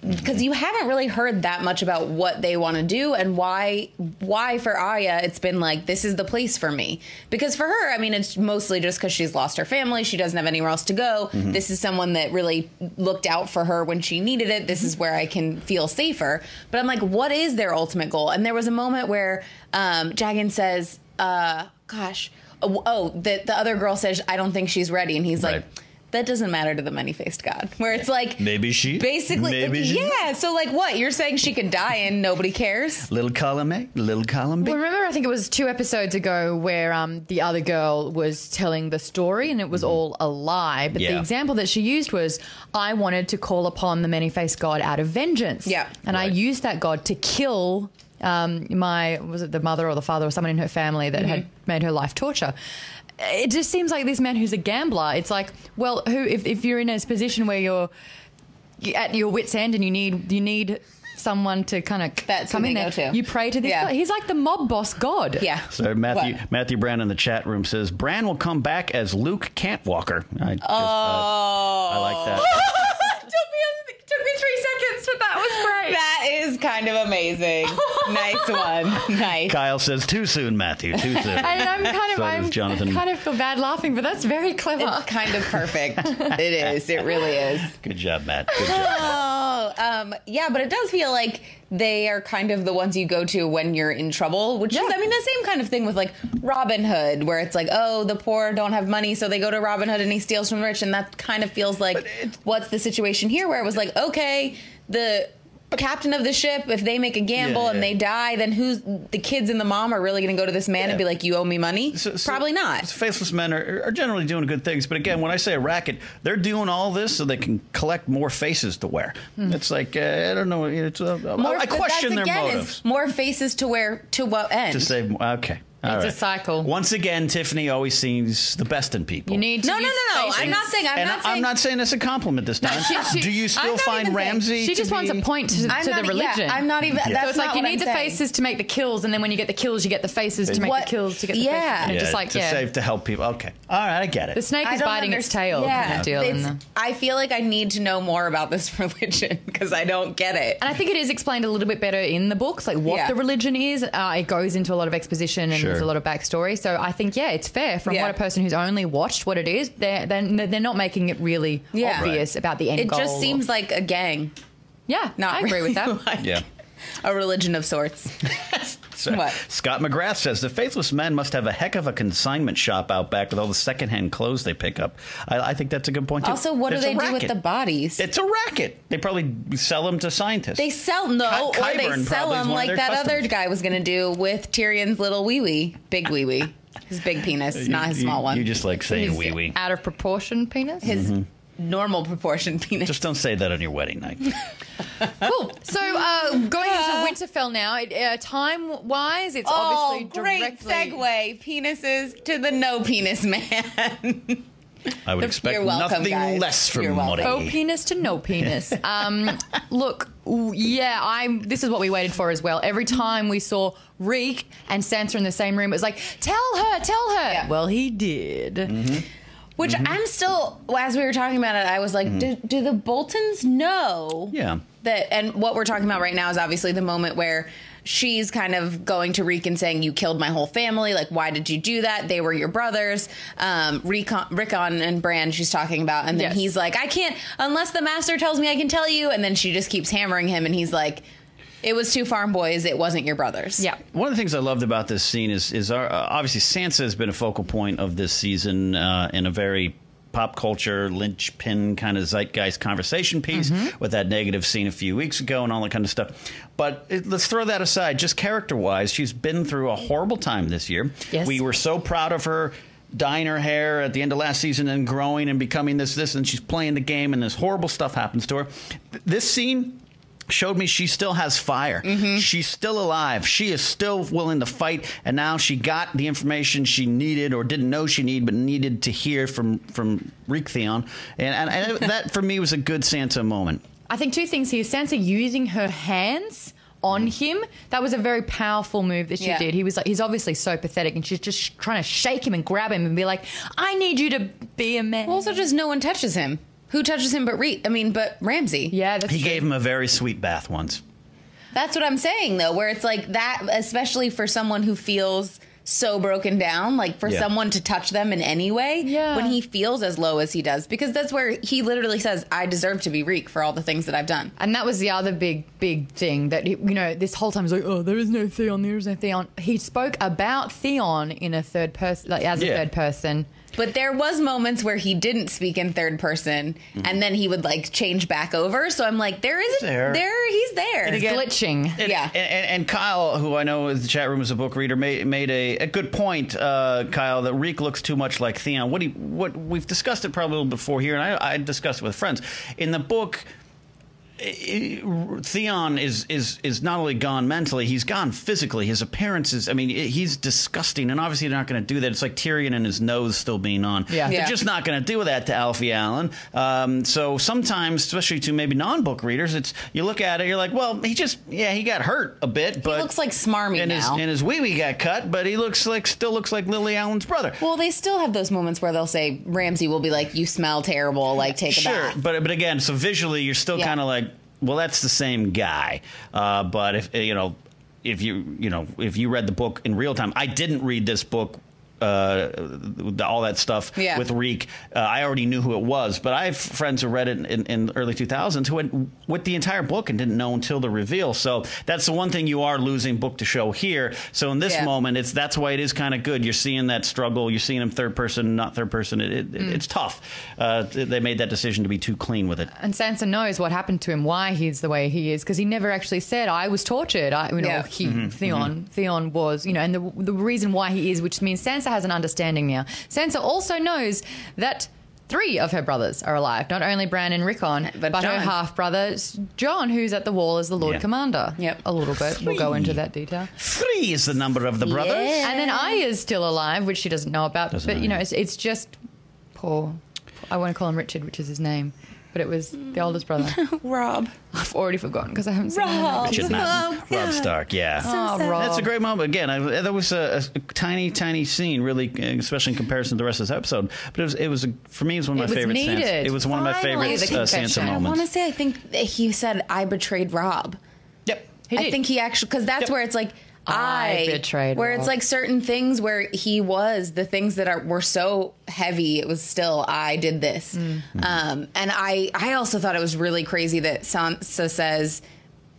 Because you haven't really heard that much about what they want to do and why. Why for Arya, it's been like this is the place for me. Because for her, I mean, it's mostly just because she's lost her family. She doesn't have anywhere else to go. Mm-hmm. This is someone that really looked out for her when she needed it. This is where I can feel safer. But I'm like, what is their ultimate goal? And there was a moment where um, Jaqen says, uh, "Gosh." Oh, oh, the the other girl says, "I don't think she's ready," and he's like, Right. "That doesn't matter to the many faced god." Where it's like, Maybe she- basically, maybe she- yeah. So like, what you're saying? She could die and nobody cares. little column A, little column B. Well, remember, I think it was two episodes ago where um, the other girl was telling the story and it was all a lie. But the example that she used was, I wanted to call upon the many faced God out of vengeance. Yeah. And I used that God to kill um, my, was it the mother or the father or someone in her family that had made her life torture. It just seems like this man who's a gambler. It's like, well, who if, if you're in a position where you're at your wits end and you need you need someone to kind of That's come in there, go to. you pray to this Yeah. God. He's like the mob boss God. Yeah. So Matthew What? Matthew Brand in the chat room says Bran will come back as Luke Cantwalker. I just, uh, Oh, I like that. took me took me three seconds, but that was great. That is kind of amazing. nice one. Nice. Kyle says too soon, Matthew. Too soon. and I'm kind of So I'm Jonathan. kind of feel bad laughing, but that's very clever. It's kind of perfect. it is. It really is. Good job, Matt. Good job. Oh, um, yeah, but it does feel like they are kind of the ones you go to when you're in trouble, which is, I mean, the same kind of thing with like Robin Hood, where it's like, oh, the poor don't have money, so they go to Robin Hood and he steals from the rich, and that kind of feels like what's the situation here, where it was like, okay, the captain of the ship, if they make a gamble Yeah, and yeah. they die, then who's the kids and the mom are really going to go to this man and be like, you owe me money? So- so- Probably not. Faceless men are, are generally doing good things, but again, when I say a racket, they're doing all this so they can collect more faces to wear. It's like uh, I don't know. It's uh, I but question their again, motives More faces to wear to what end? to save. Okay, all It's a cycle. Once again, Tiffany always sees the best in people. you need to No, no, use no, no. faces. I'm not saying. I'm and not I- saying. I'm not saying it's a compliment this time. she- she- Do you still find even Ramsay? She to just wants a point to, to not, the religion. Yeah, I'm not even. so That's it's like not you need I'm the saying. faces to make the kills, and then when you get the kills, you get the faces to make What- the kills to get the yeah. faces. And Yeah, it's just like to yeah, save to help people. Okay, all right, I get it. the snake I is don't biting its tail. Yeah, deal. it's- And, the- I feel like I need to know more about this religion because I don't get it. and I think it is explained a little bit better in the books, like what the religion is. Uh, it goes into a lot of exposition and Sure. there's a lot of backstory. So I think yeah, it's fair from Yeah. what a person who's only watched what it is. They're they're, they're not making it really Yeah. obvious about the end It goal. just seems like a gang, yeah. not I agree with that. like yeah. A religion of sorts. So, What? Scott McGrath says the faithless men must have a heck of a consignment shop out back with all the secondhand clothes they pick up. I, I think that's a good point. Too. Also, what It's do they do with the bodies? It's a racket. They probably sell them to scientists. they sell no, Ky- or they sell them like their that other guy was going to do with Tyrion's little wee wee, big wee wee, his big penis, You- not his you- small one. You just like saying His wee wee. Out of proportion penis. his mm-hmm. Normal proportion penis. Just don't say that on your wedding night. Cool. So uh, going into Winterfell now, it, uh, time wise, it's Oh, obviously great directly. segue! Penises to the no penis man. I would expect You're welcome, nothing guys. less from You're welcome. Oh, penis to no penis. Um, look, Ooh, yeah, I'm. This is what we waited for as well. Every time we saw Reek and Sansa in the same room, it was like, "Tell her, tell her." Yeah. Well, he did. Which I'm still, as we were talking about it, I was like, do, do the Boltons know? Yeah. That, and what we're talking about right now is obviously the moment where she's kind of going to Reek and saying, You killed my whole family. Like, why did you do that? They were your brothers. Um, Rickon, Rickon and Bran, she's talking about. And then Yes. he's like, I can't, unless the master tells me I can tell you. And then she just keeps hammering him. And he's like, It was two farm boys. It wasn't your brothers. Yeah. One of the things I loved about this scene is is our, uh, obviously Sansa has been a focal point of this season uh, in a very pop culture linchpin kind of zeitgeist conversation piece with that negative scene a few weeks ago and all that kind of stuff. But it, let's throw that aside. Just character wise, she's been through a horrible time this year. Yes. We were so proud of her. Dyeing her hair at the end of last season and growing and becoming this, this, and she's playing the game, and this horrible stuff happens to her. This scene showed me she still has fire. Mm-hmm. She's still alive. She is still willing to fight, and now she got the information she needed or didn't know she needed, but needed to hear from from Reek Theon, and, and, and that for me was a good Sansa moment. I think two things here. Sansa using her hands on mm. him. That was a very powerful move that she Yeah. did. He was like, he's obviously so pathetic, and she's just trying to shake him and grab him and be like, "I need you to be a man." Also, just no one touches him. Who touches him but Reek? I mean, but Ramsay. yeah, that's He true. gave him a very sweet bath once. That's what I'm saying, though, where it's like that, especially for someone who feels so broken down, like for Yeah. someone to touch them in any way Yeah. when he feels as low as he does, because that's where he literally says, I deserve to be Reek for all the things that I've done. And that was the other big, big thing that, you know, this whole time he's like, oh, there is no Theon, there is no Theon. He spoke about Theon in a third person, like as a third person. But there was moments where he didn't speak in third person, and then he would like change back over. So I'm like, there isn't There. there. He's there. And again- Glitching. And, Yeah. and, and, and Kyle, who I know in the chat room is a book reader, made, made a, a good point, uh, Kyle, that Reek looks too much like Theon. What he, what we've discussed it probably a little before here, and I, I discussed it with friends. In the book, i- i- Theon is is is not only gone mentally, he's gone physically. His appearance is, I mean, he's disgusting, and obviously they're not going to do that. It's like Tyrion and his nose still being on. Yeah. They're Yeah. just not going to do that to Alfie Allen. Um, so sometimes, especially to maybe non-book readers, it's you look at it, you're like, well, he just, yeah, he got hurt a bit, but he looks like Smarmy and his now. and his wee wee got cut, but he looks like still looks like Lily Allen's brother. well, they still have those moments where they'll say Ramsay will be like, "You smell terrible," like take a Sure, but but again, so visually, you're still Yeah. kind of like, well, that's the same guy. Uh, but if you know, if you you know, if you read the book in real time, I didn't read this book. Uh, the- all that stuff Yeah. with Reek, uh, I already knew who it was, but I have friends who read it in, in the early 2000s who went with the entire book and didn't know until the reveal. So that's the one thing you are losing book to show here. So in this Yeah. moment, it's that's why it is kind of good. You're seeing that struggle. You're seeing him third person, not third person. It, it, Mm. It's tough. Uh, they made that decision to be too clean with it. And Sansa knows what happened to him, why he's the way he is, because he never actually said, "I was tortured." I, you know, Yeah. he, Mm-hmm. Theon, Theon was, you know, and the the reason why he is, which means Sansa has an understanding now. Sansa also knows that. Three of her brothers are alive, not only Bran and Rickon, But but, her half brother Jon, who's at the wall as the Lord Yeah. Commander. Yep. a little bit. We'll go into that detail. Three is the number of the brothers. Yeah. And then Arya's still alive, which she doesn't know about. Doesn't but know, you know, it's, it's just poor. I want to call him Richard, which is his name, but it was the oldest brother. Robb. I've already forgotten because I haven't seen him. Robb. Richard Madden, Oh, Robb Stark, yeah. Oh, Robb. That's a great moment. Again, I, that was a, a tiny, tiny scene, really, uh, especially in comparison to the rest of this episode. But it was, it was a, for me, it was one of my was favorite. Sansa, it was one of my favorite the uh, Sansa confession. I want to say, I think he said, I betrayed Robb. Yep. He I think he actually, because that's Yep. where it's like, I I, betrayed Where Robb. it's like certain things where he was the things that are were so heavy. It was still I did this, Mm. um, and I I also thought it was really crazy that Sansa says,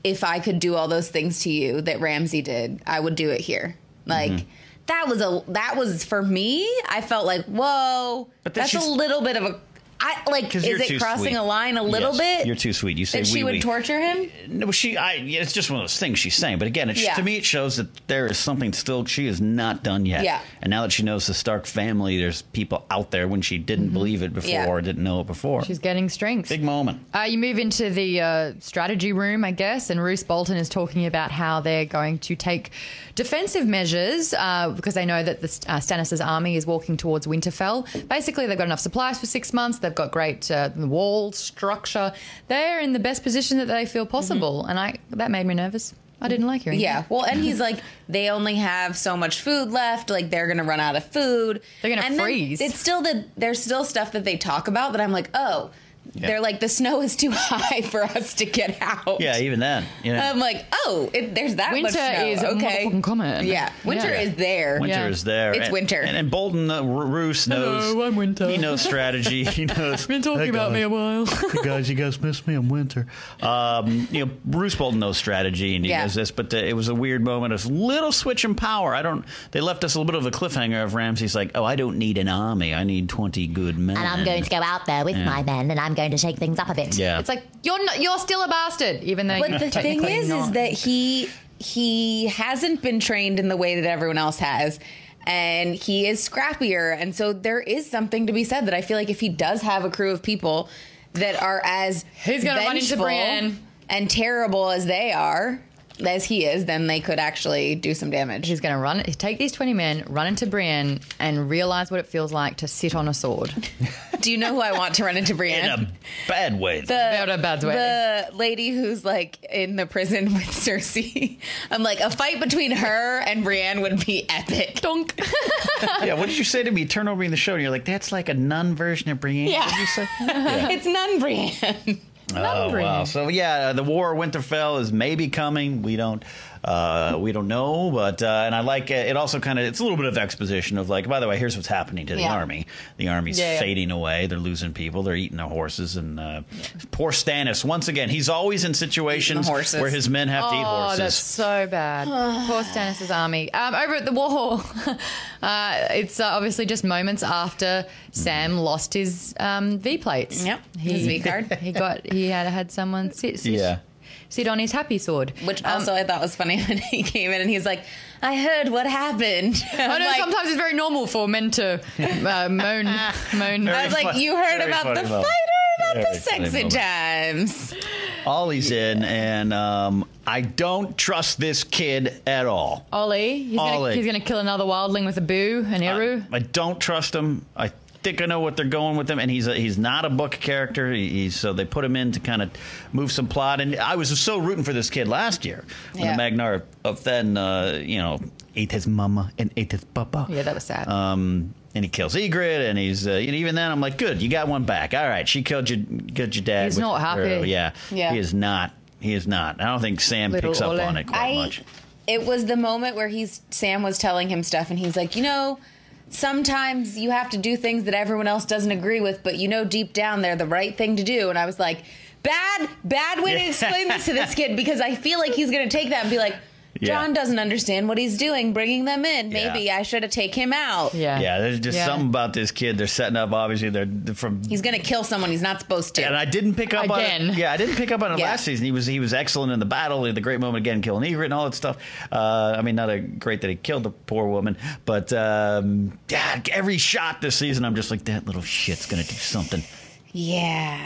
if I could do all those things to you that Ramsay did, I would do it here. Like. Mm-hmm. That was a that was for me. I felt like whoa, But that's a little bit of a. I like. Is it crossing sweet. a line a little Yes, bit? You're too sweet. You say that she wee-wee. would torture him. No, she. I. yeah, It's just one of those things she's saying. But again, it, Yeah. to me, it shows that there is something still she is not done yet. Yeah. And now that she knows the Stark family, there's people out there when she didn't believe it before Yeah. or didn't know it before. She's getting strength. Big moment. Uh, you move into the uh, strategy room, I guess, and Roose Bolton is talking about how they're going to take defensive measures uh, because they know that the uh, Stannis' army is walking towards Winterfell. Basically, they've got enough supplies for six months. They've They've got great uh, wall structure. They're in the best position that they feel possible, and I that made me nervous. I didn't like hearing. Yeah, that. well, and he's like, they only have so much food left. Like they're gonna run out of food. They're gonna And freeze. It's still the there's still stuff that they talk about that I'm like, oh, they're like the snow is too high for us to get out. Yeah, even then. You know, I'm like, oh, it, there's that much Winter snow. is okay. motherfucking coming. Yeah, winter Yeah. is there. Winter Yeah. is there. It's And- winter. And, and Bolton uh, Roose knows. Hello, I'm Winter. He knows strategy. He knows. Been talking Hey, about guys. me a while. hey guys, you guys miss me. I'm Winter. Um, you know, Bruce Bolton knows strategy and he Yeah. does this, but uh, it was a weird moment. A little switch in power. I don't. They left us a little bit of a cliffhanger of Ramsay's like, oh, I don't need an army. I need twenty good men. And I'm going to go out there with Yeah. my men and I'm going to shake things up a bit. Yeah. It's like you're not, you're still a bastard, even though. But you're the thing technically is, is that he he hasn't been trained in the way that everyone else has. And he is scrappier. And so there is something to be said that I feel like if he does have a crew of people that are as He's gonna run into vengeful Brienne. and terrible as they are, as he is, then they could actually do some damage. He's going to run, take these 20 men, run into Brienne, and realize what it feels like to sit on a sword. Do you know who I want to run into Brienne? in a bad way. the, Not a bad way. the lady who's like in the prison with Cersei. I'm like, a fight between her and Brienne would be epic. Donk. yeah. What did you say to me? Turn over in the show, and you're like, that's like a nun version of Brienne. Yeah. What did you say? It's nun Brienne. Oh wow! So yeah, the War of Winterfell is maybe coming. We don't, uh, we don't know, but uh, and I like it. It also kind of it's a little bit of exposition of like, by the way, here's what's happening to the Yeah. army. The army's Yeah, yeah. fading away. They're losing people. They're eating their horses. And uh, poor Stannis once again. He's always in situations where his men have to eat horses. Oh, horses. that's so bad. Poor Stannis's army. Um, over at the wall, uh, it's uh, obviously just moments after Sam lost his um, V plates. Yep, his V card. He got he had had someone sit sit, Yeah. Sit on his happy sword. Which Um, also I thought was funny when he came in and he's like, I heard what happened. I I'm know like, sometimes it's very normal for men to uh, moan, moan. I was like, fun- you heard about the moment. fight or about Very the funny sexy moment. times? Olly's in, and um, I don't trust this kid at all. Olly, he's gonna, Olly. he's gonna kill another wildling with a boo, an eru. I don't trust him. I think I know what they're going with him, and he's a, he's not a book character. He- He's so they put him in to kind of move some plot. And I was so rooting for this kid last year when Yeah. the Magnar of Thenn, uh, you know, ate his mama and ate his papa. yeah, that was sad. Um, and he kills Ygritte, and he's uh, and even then I'm like, good, you got one back. All right, she killed your killed your dad. He's with not her- happy. Yeah, Yeah. he is not. He is not. I don't think Sam Little picks up Ole. on it quite I much. it was the moment where he's Sam was telling him stuff and he's like, you know, sometimes you have to do things that everyone else doesn't agree with, but you know deep down they're the right thing to do. And I was like, bad, bad way to explain this to this kid because I feel like he's going to take that and be like. Yeah. Jon doesn't understand what he's doing, bringing them in. Yeah. Maybe I should have take him out. yeah, Yeah, there's just Yeah. something about this kid. They're setting up. Obviously, they're they're from He's going to kill someone he's not supposed to. And I didn't pick up on Again. it. Yeah, I didn't pick up on it Yeah. last season. He was he was excellent in the battle. He had the great moment again, killing Ygritte and all that stuff. Uh, I mean, not a great that he killed the poor woman, but um, yeah, every shot this season, I'm just like that little shit's gonna do something. Yeah.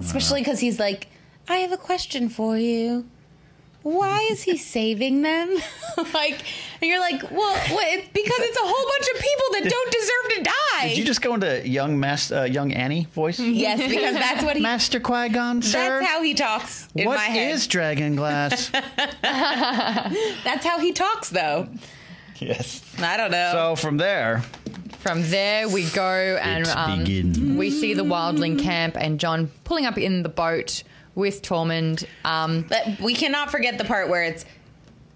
Especially because he's like, I have a question for you. Why is he saving them? like, and you're like, well, what? It's because it's a whole bunch of people that don't deserve to die. Did you just go into young mas- uh, young Annie voice? yes, because that's what he. Master Qui Gon, sir. That's how he talks in What my head. is Dragon Glass? that's how he talks, though. yes. I don't know. So from there, From there, we go and um, we see the wildling camp and Jon pulling up in the boat with Tormund. Um, but we cannot forget the part where it's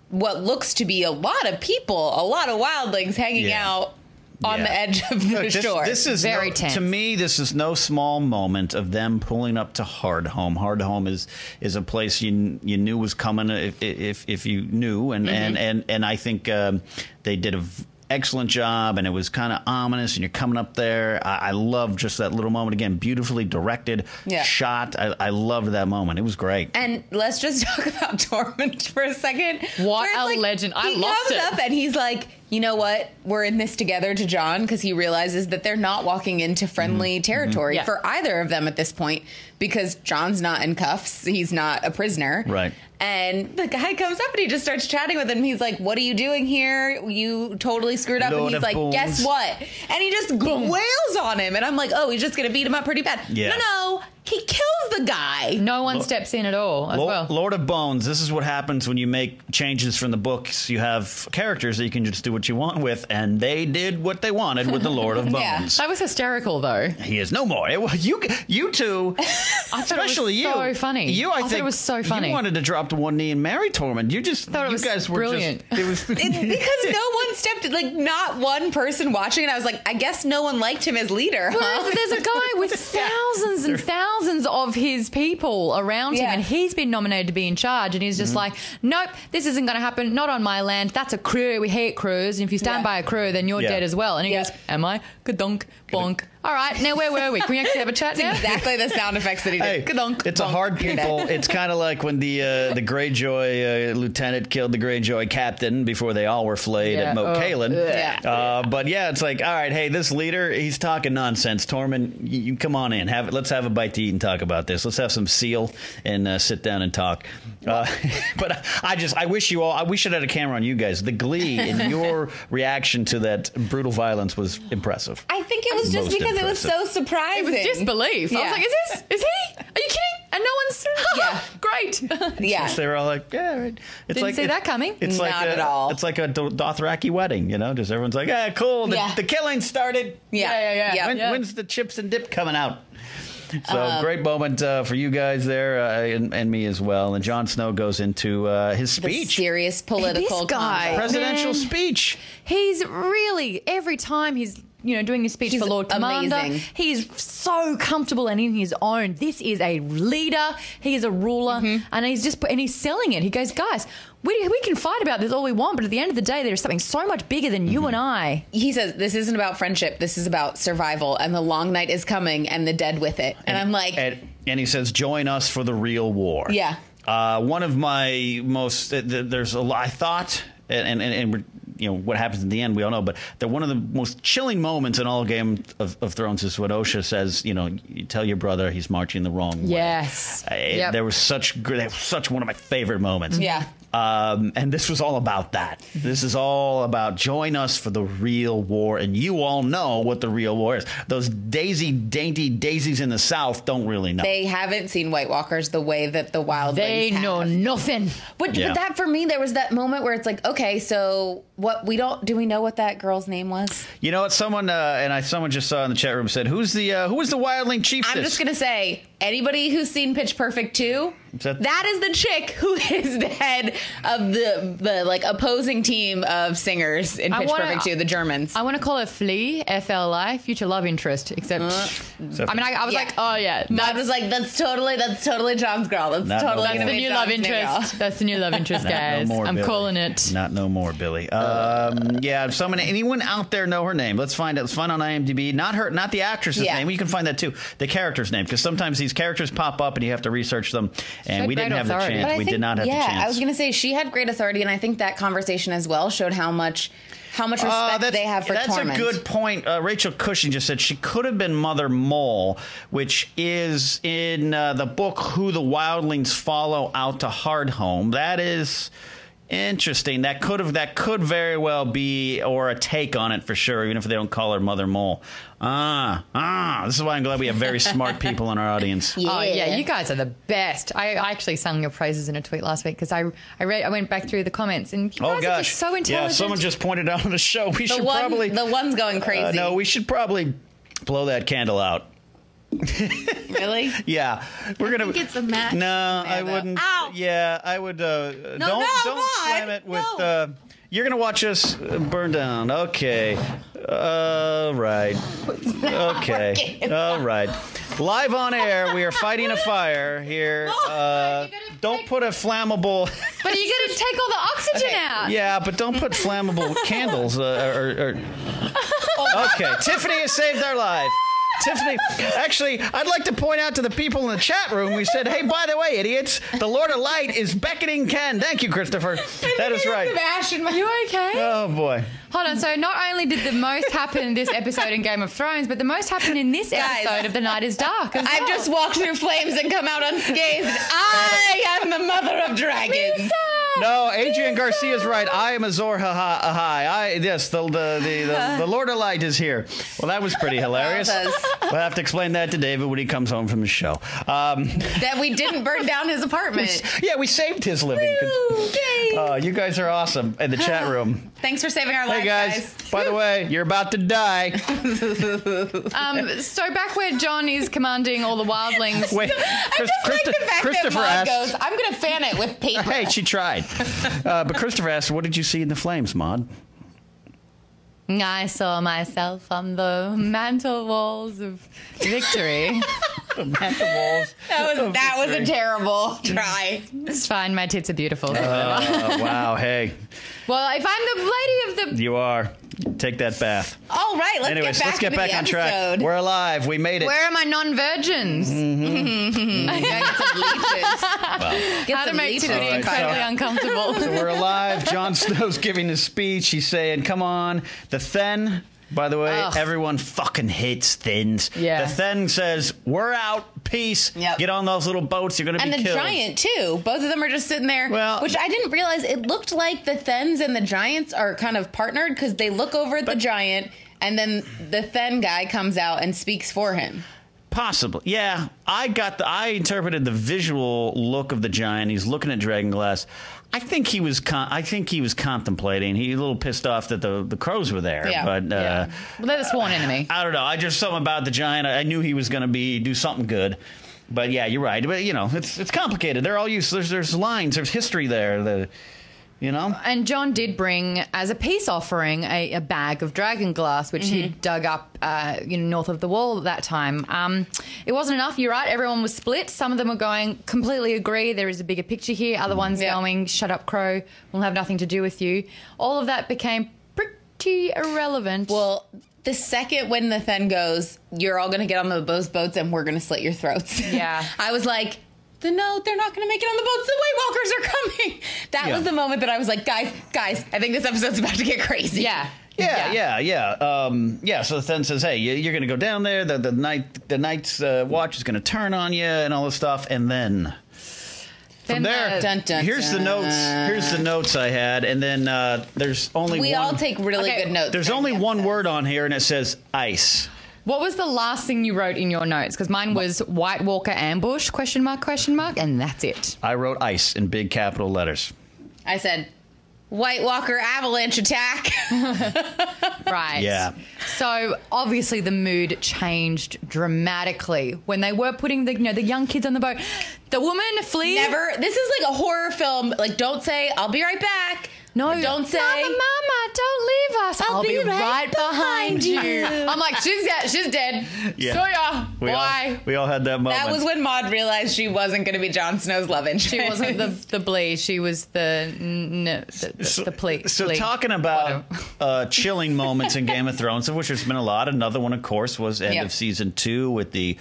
what looks to be a lot of people, a lot of wildlings hanging Yeah. out on Yeah. the edge of the Look, this, shore. This is Very no, tense. to me. This is no small moment of them pulling up to Hardhome. Hardhome is is a place you you knew was coming if if, if you knew, and Mm-hmm. and, and and I think um, they did a. v- Excellent job, and it was kind of ominous. And you're coming up there. I, I love just that little moment again, beautifully directed, Yeah. shot. I, I loved that moment. It was great. And let's just talk about Tormund for a second. What Where it's a legend. I love it. he lost comes it. up and he's like, you know what? We're in this together to Jon because he realizes that they're not walking into friendly territory Yeah. for either of them at this point because Jon's not in cuffs. He's not a prisoner. Right. And the guy comes up and he just starts chatting with him. He's like, What are you doing here? You totally screwed up. Lord and he's like. Guess what? And he just wails on him. And I'm like, Oh, he's just going to beat him up pretty bad. Yeah. No, no. He kills the guy. No one steps in at all as Lo- well. Lord of Bones. This is what happens when you make changes from the books. You have characters that you can just do what you want with, and they did what they wanted with the Lord of Yeah. Bones. That was hysterical, though. He is no more. It, you, you two, I thought especially it was you, so funny. You, I, I thought think it was so funny. You wanted to drop to one knee and marry Tormund. You just Thought it you was guys were brilliant. Just, it was It- because no one stepped, like, not one person watching and I was like, I guess no one liked him as leader, huh? Whereas there's a guy with thousands and thousands of his people around him, and he's been nominated to be in charge, and he's Mm-hmm. just like, nope, this isn't going to happen. Not on my land. That's a crew. We hate crews. And if you stand Yeah. by a crew, then you're Yeah. dead as well. And he Yeah. goes, Am I? Kadunk, bonk. All right, now where were we? Can we actually have a chat now? exactly the sound effects that he Hey, did. Ka-dunk, it's a hard people. It's kind of like when the uh, the Greyjoy uh, lieutenant killed the Greyjoy captain before they all were flayed Yeah. at Moat Oh, Cailin. yeah. Uh, but yeah, it's like, all right, hey, this leader, he's talking nonsense. Tormund, you, you come on in. Have let's have a bite to eat and talk about this. Let's have some seal and uh, sit down and talk. Uh, but I, I just, I wish you all. I, we should have had a camera on you guys. The glee in your reaction to that brutal violence was impressive. I think it was just Most because it was so surprising. It was disbelief. I was like, is this, is he? Are you kidding? And no one's, Yeah. great. Yeah. They were all like, "Yeah, right." it's Didn't like see it's- that coming. It's like Not a, at all. It's like a Dothraki wedding, you know. Just everyone's like, "Yeah, cool. The, Yeah. the killing started. Yeah. Yeah, yeah, yeah. When, Yeah. When's the chips and dip coming out?" So Um, great moment uh, for you guys there uh, and, and me as well. And Jon Snow goes into uh, his The speech, serious political This guy. convo. presidential Man. speech. He's really every time he's you know doing his speech He's for Lord Commander, amazing. he's so comfortable and in his own. This is a leader. He is a ruler, Mm-hmm. and he's just and he's selling it. He goes, guys, we we can fight about this all we want, but at the end of the day, there's something so much bigger than you and I. He says, This isn't about friendship. This is about survival. And the long night is coming and the dead with it. And, I'm like, and, and he says, "Join us for the real war." Yeah. Uh, one of my most th- th- there's a lot I thought, and and, and we're- you know what happens in the end we all know, but that one of the most chilling moments in all Game of, of Thrones is when Osha says, you know, you tell your brother he's marching the wrong way. Yes. Uh, Yep. There was such was such one of my favorite moments. Yeah. Um, and this was all about that. This is all about join us for the real war, and you all know what the real war is. Those daisy dainty daisies in the South don't really know. they haven't seen White Walkers the way that the Wildlings They have. know nothing. But, Yeah. but that for me, there was that moment where it's like, okay, so what we don't do we know what that girl's name was? You know what? Someone uh, and I, someone just saw in the chat room said, "Who's the uh, who was the wildling chief?" I'm just gonna say, anybody who's seen Pitch Perfect 2, that- that is the chick who is the head of the the like opposing team of singers in Pitch wanna- Perfect 2, the Germans. I want to call her Flea, F L I, future love interest. Except, I mean, I, I was Yeah. like, oh yeah, That was like that's totally that's totally Jon's girl. That's Not totally more. That's the be new love interest. girl. That's the new love interest, Not guys. no more, I'm Billy. calling it. Not no more, Billy. Um, yeah, if someone, anyone out there know her name? Let's find it. Let's find on IMDb. Not her, not the actress's Yeah. name. You can find that too. The character's name, because sometimes these characters pop up and you have to research them. And we didn't have the chance. We think- did not have yeah, the chance. I was gonna say she had great authority, and I think that conversation as well showed how much how much respect Uh, they have for that's Tormund. a good point. Uh, Rachel Cushing just said she could have been Mother Mole, which is in uh, the book "Who the Wildlings Follow Out to Hardhome." That is interesting. That could have that could very well be or a take on it for sure, even if they don't call her Mother Mole. Ah, ah. This is why I'm glad we have very smart people in our audience. Oh yeah, you guys are the best. I, I actually sung your praises in a tweet last week because I I read I went back through the comments and you Oh guys are gosh, just so yeah. Someone just pointed out on the show we the should one, probably the one's going crazy. uh, no, we should probably blow that candle out. really? Yeah, we're gonna. think it's a match. No, I wouldn't. Ow. Yeah, I would. Uh, don't no, don't God, slam it with. no. Uh, you're gonna watch us uh, burn down. Okay. All right. Okay. All right. Live on air, we are fighting a fire here. Uh, don't put a flammable. but you got to take all the oxygen Okay. out. Yeah, but don't put flammable candles. Uh, or, or, okay, Tiffany has saved our life. Tiffany, actually, I'd like to point out to the people in the chat room. We said, "Hey, by the way, idiots, the Lord of Light is beckoning Ken." Thank you, Christopher. That is right. You okay? Oh boy. Hold on. So not only did the most happen this episode in Game of Thrones, but the most happened in this Guys, episode of The Night Is Dark. as I've well. just walked through flames and come out unscathed. I am the mother of dragons. No, Adrian Garcia is right. I am Azor Ahai. I yes, the the, the the the Lord of Light is here. Well, that was pretty hilarious. Well, We'll have to explain that to David when he comes home from the show. Um, That we didn't burn down his apartment. yeah, we saved his living. Woo. Uh, you guys are awesome in the chat room. Thanks for saving our lives, Hey guys, by the way, you're about to die. Um, so back where John is commanding all the wildlings. Wait, I just like Christo- the fact Christopher that Maude asked. goes, I'm going to fan it with paper. Hey, she tried. Uh, but Christopher asked, "What did you see in the flames, Maude?" I saw myself on the mantle walls of victory. The That was, that was a terrible try. it's fine. My tits are beautiful. Oh, wow. Hey, well, if I'm the lady of the you are. Take that bath. All right, let's Anyways, get back let's get into back on track. We're alive. We made it. Where are my non-virgins? Yeah, get some leeches. Get How to some make leeches. Tiffany All right, incredibly so- uncomfortable. So we're alive. Jon Snow's giving his speech. He's saying, "Come on, the Thenn." By the way, Ugh. everyone fucking hates Thenns. Yeah. The Thenn says, "We're out. Peace. Yep. Get on those little boats. You're gonna be And be the killed." giant too. Both of them are just sitting there. Well- which I didn't realize. It looked like the Thenns and the Giants are kind of partnered because they look over at the giant, and then the Thenn guy comes out and speaks for him. Possibly, yeah. I got the. I interpreted the visual look of the giant. He's looking at Dragonglass. I think he was. Con- I think he was contemplating. He a little pissed off that the the crows were there. Yeah. But uh, yeah. Well, they're the sworn enemy. I don't know. I just something about the giant. I, I knew he was going to be do something good. But yeah, you're right. But you know, it's it's complicated. They're all used. There's there's lines. There's history there. The, you know. And John did bring, as a peace offering, a, a bag of dragon glass, which he dug up, uh, you know, north of the wall at that time. Um, it wasn't enough. You're right. Everyone was split. Some of them were going, completely agree. There is a bigger picture here. Other ones Yeah. going, shut up, crow. We'll have nothing to do with you. All of that became pretty irrelevant. Well, the second when the Thenn goes, you're all going to get on the, those boats and we're going to slit your throats. Yeah. I was like, the note, they're not going to make it on the boats. The White Walkers are coming. That Yeah. was the moment that I was like, guys, guys, I think this episode's about to get crazy. yeah. Yeah, yeah, yeah, um, yeah. So the Thenn says, "Hey, you- you're going to go down there. The the night the night's uh, watch is going to turn on you, and all this stuff." And then Then there, the- Dun, dun, here's the notes. Here's the notes I had, and then uh, there's only We one, all take really Okay, good notes. There's only one episode. word on here, and it says ice. What was the last thing you wrote in your notes? Because mine was White Walker ambush question mark question mark, and that's it. I wrote ice in big capital letters. I said, White Walker avalanche attack. Right. Yeah. So obviously the mood changed dramatically when they were putting the you know the young kids on the boat. The woman flees. Never. This is like a horror film. Like, don't say, I'll be right back. No, don't say. Mama, Mama, don't leave us. I'll, be be, right right, behind behind you. you. I'm like, she's dead. She's dead. Yeah. So ya. We Why? All, we all had that moment. That was when Maude realized she wasn't going to be Jon Snow's love interest. She wasn't the the blee. She was the n- n- the, the, the plea. So plea. talking about uh, chilling moments in Game of Thrones, of which there's been a lot. Another one, of course, was end Yep. of season two with the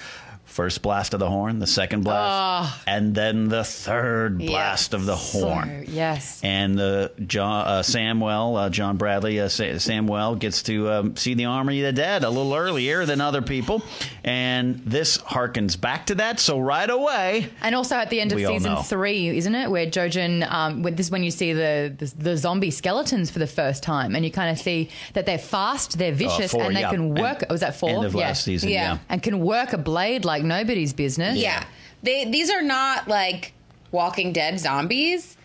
first blast of the horn, the second blast, and then the third blast of the horn. Yes. And the John uh, Samwell, uh, John Bradley, uh, Sa- Samwell gets to um, see the army of the dead a little earlier than other people, and this harkens back to that. So right away, And also at the end of season three, isn't it, where Jojen, um, this is when you see the, the the zombie skeletons for the first time, and you kind of see that they're fast, they're vicious, uh, four, and they yeah. can work. End- was that four? End of yeah. last season, Yeah. yeah. And can work a blade like nobody's business. Yeah. They these are not like Walking Dead zombies.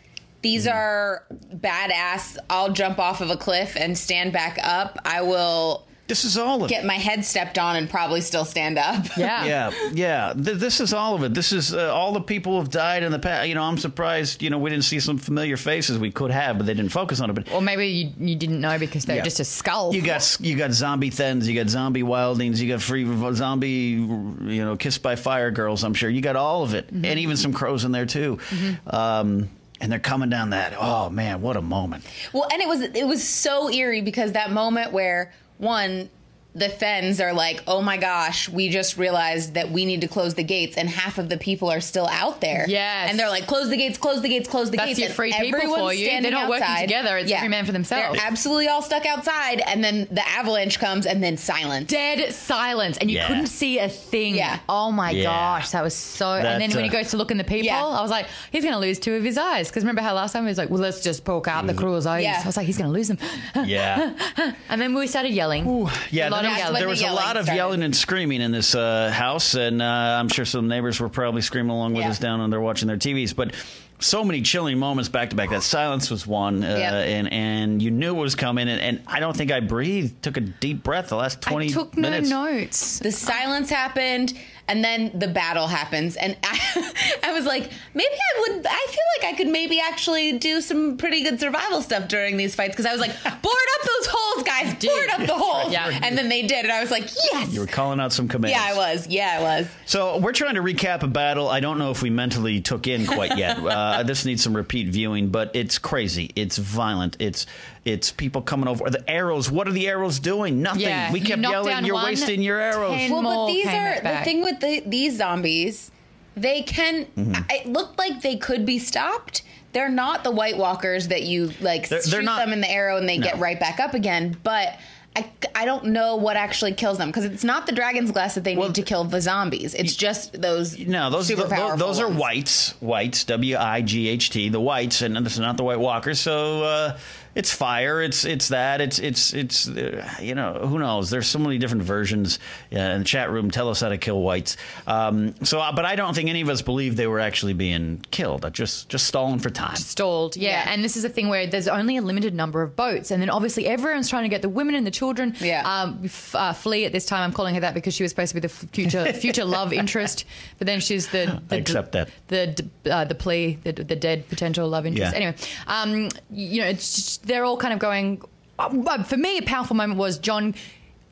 These Mm-hmm. are badass. I'll jump off of a cliff and stand back up. I will This is all of it. get my head stepped on and probably still stand up. Yeah. Yeah, yeah. Th- this is all of it. This is uh, all the people who have died in the past. You know, I'm surprised. You know, we didn't see some familiar faces. We could have, but they didn't focus on it. But Or maybe you, you didn't know because they're Yeah. just a skull. you got you got zombie Thenns, you got zombie wildings, you got free zombie, you know, kissed by fire girls. I'm sure you got all of it, Mm-hmm. and even some crows in there too. Um, and they're coming down that. Oh man, what a moment! Well, and it was it was so eerie because that moment where one the Thenns are like, oh my gosh, we just realized that we need to close the gates, and half of the people are still out there. Yes. and they're like, close the gates, close the gates, close the That's gates. your and free people for you. They're standing not working together. It's every man for themselves. They're absolutely all stuck outside, and then the avalanche comes, and then silence. Dead silence, and you Yeah. couldn't see a thing. Yeah. Oh my Yeah. gosh, that was so. That, and then when he goes to look in the people, Yeah. I was like, he's going to lose two of his eyes. Because remember how last time he was like, well, let's just poke out the crew's eyes. Yeah. I was like, he's going to lose them. Yeah. and then we started yelling. Yeah, a lot there, of That's yelling. when there the was a lot of started. yelling and screaming in this uh, house, and uh, I'm sure some neighbors were probably screaming along with Yeah. us down when they're watching their TVs. But so many chilling moments back to back. That silence was one, uh, Yeah. and and you knew it was coming, and, and I don't think I breathed. Took a deep breath the last twenty I took no notes. the silence happened and then the battle happens and I, I was like maybe i would i feel like i could maybe actually do some pretty good survival stuff during these fights because i was like board up those holes guys board up the holes Yeah. and then they did and i was like yes You were calling out some commands. yeah i was yeah i was So we're trying to recap a battle. I don't know if we mentally took in quite yet. uh, this needs some repeat viewing, but it's crazy. It's violent. It's it's people coming over. The arrows. What are the arrows doing? Nothing. Yeah, we you kept knocked yelling. down You're one, wasting your arrows. well but these came are the thing with the, these zombies they can Mm-hmm. it looked like they could be stopped they're not the white walkers that you like They're- they're shoot not- them in the arrow and they get right back up again but I, I don't know what actually kills them because it's not the dragon's glass that they Well, need to kill the zombies. It's just those No, those super powerful those are ones. whites. Whites. W I G H T. The whites, and this is not the White Walkers. So uh, it's fire. It's it's that. It's it's it's uh, you know who knows. There's so many different versions uh, in the chat room. Tell us how to kill whites. Um, so, uh, but I don't think any of us believe they were actually being killed. Just just stalling for time. stalled. Yeah. Yeah. and this is a thing where there's only a limited number of boats, and then obviously everyone's trying to get the women and the children. Yeah. um, f- uh, flee at this time. I'm calling her that because she was supposed to be the f- future future love interest, but then she's the, the I accept that. the d- uh, the plea the, the dead potential love interest. Yeah. Anyway, um, you know, it's just, they're all kind of going. uh, For me, a powerful moment was Jon.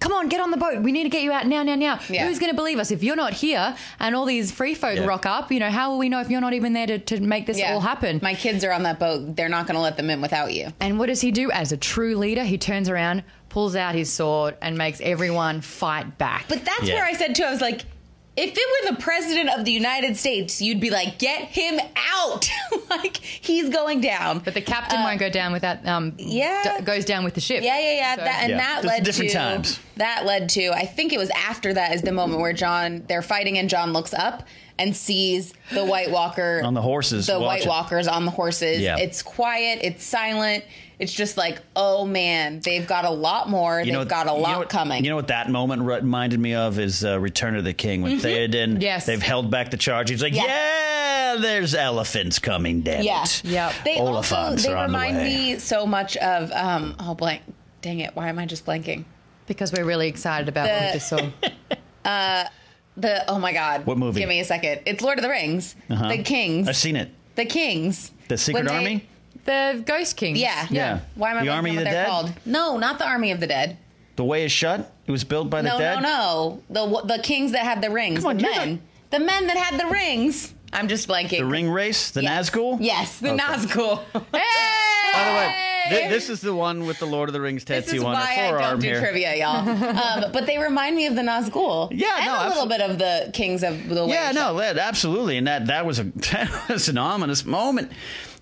Come on, get on the boat. We need to get you out now, now, now. Yeah. Who's going to believe us if you're not here and all these free folk Yeah. rock up? You know, how will we know if you're not even there to, to make this all happen? My kids are on that boat. They're not going to let them in without you. And what does he do as a true leader? He turns around, pulls out his sword, and makes everyone fight back. But that's Yeah. where I said too. I was like, if it were the president of the United States, you'd be like, get him out. like he's going down. But the captain Uh, won't go down without. Um, yeah. d- goes down with the ship. Yeah, yeah, yeah. So- that, and Yeah. that Just led different to times. that led to. I think it was after that is the moment where Jon they're fighting and Jon looks up and sees the White Walker On the horses, The White it. Walkers on the horses. Yeah. It's quiet. It's silent. It's just like, oh man, they've got a lot more. they've what- got a you know lot coming. You know what that moment reminded me of is uh, Return of the King when Theoden. Yes. they've held back the charge. He's like, Yeah. yeah, there's elephants coming. Damn Yeah. it. Yep. They also they are on the remind me so much of um oh blank dang it why am I just blanking because we're really excited about what we just saw. the oh my god What movie? give me a second it's Lord of the Rings Uh-huh. the Kings I've seen it. the Kings The Secret When they- Army. The Ghost Kings. yeah Yeah. why am I The blanking Army on of what the they're Dead? called no not the Army of the Dead The Way is Shut. It was built by the no dead. no no the the Kings that had the rings Come on, the you're men the men that had the rings I'm just blanking The Ringwraiths. The yes. Nazgul. yes the Okay. Nazgul Hey! By the way, thi- this is the one with the Lord of the Rings This is tattoo on why her I forearm don't do here. trivia, y'all. um, but they remind me of the Nazgul. Yeah, and no, a little absol- bit of the Kings of the Way. Yeah, of no, that, absolutely, and that that was a that was an ominous moment.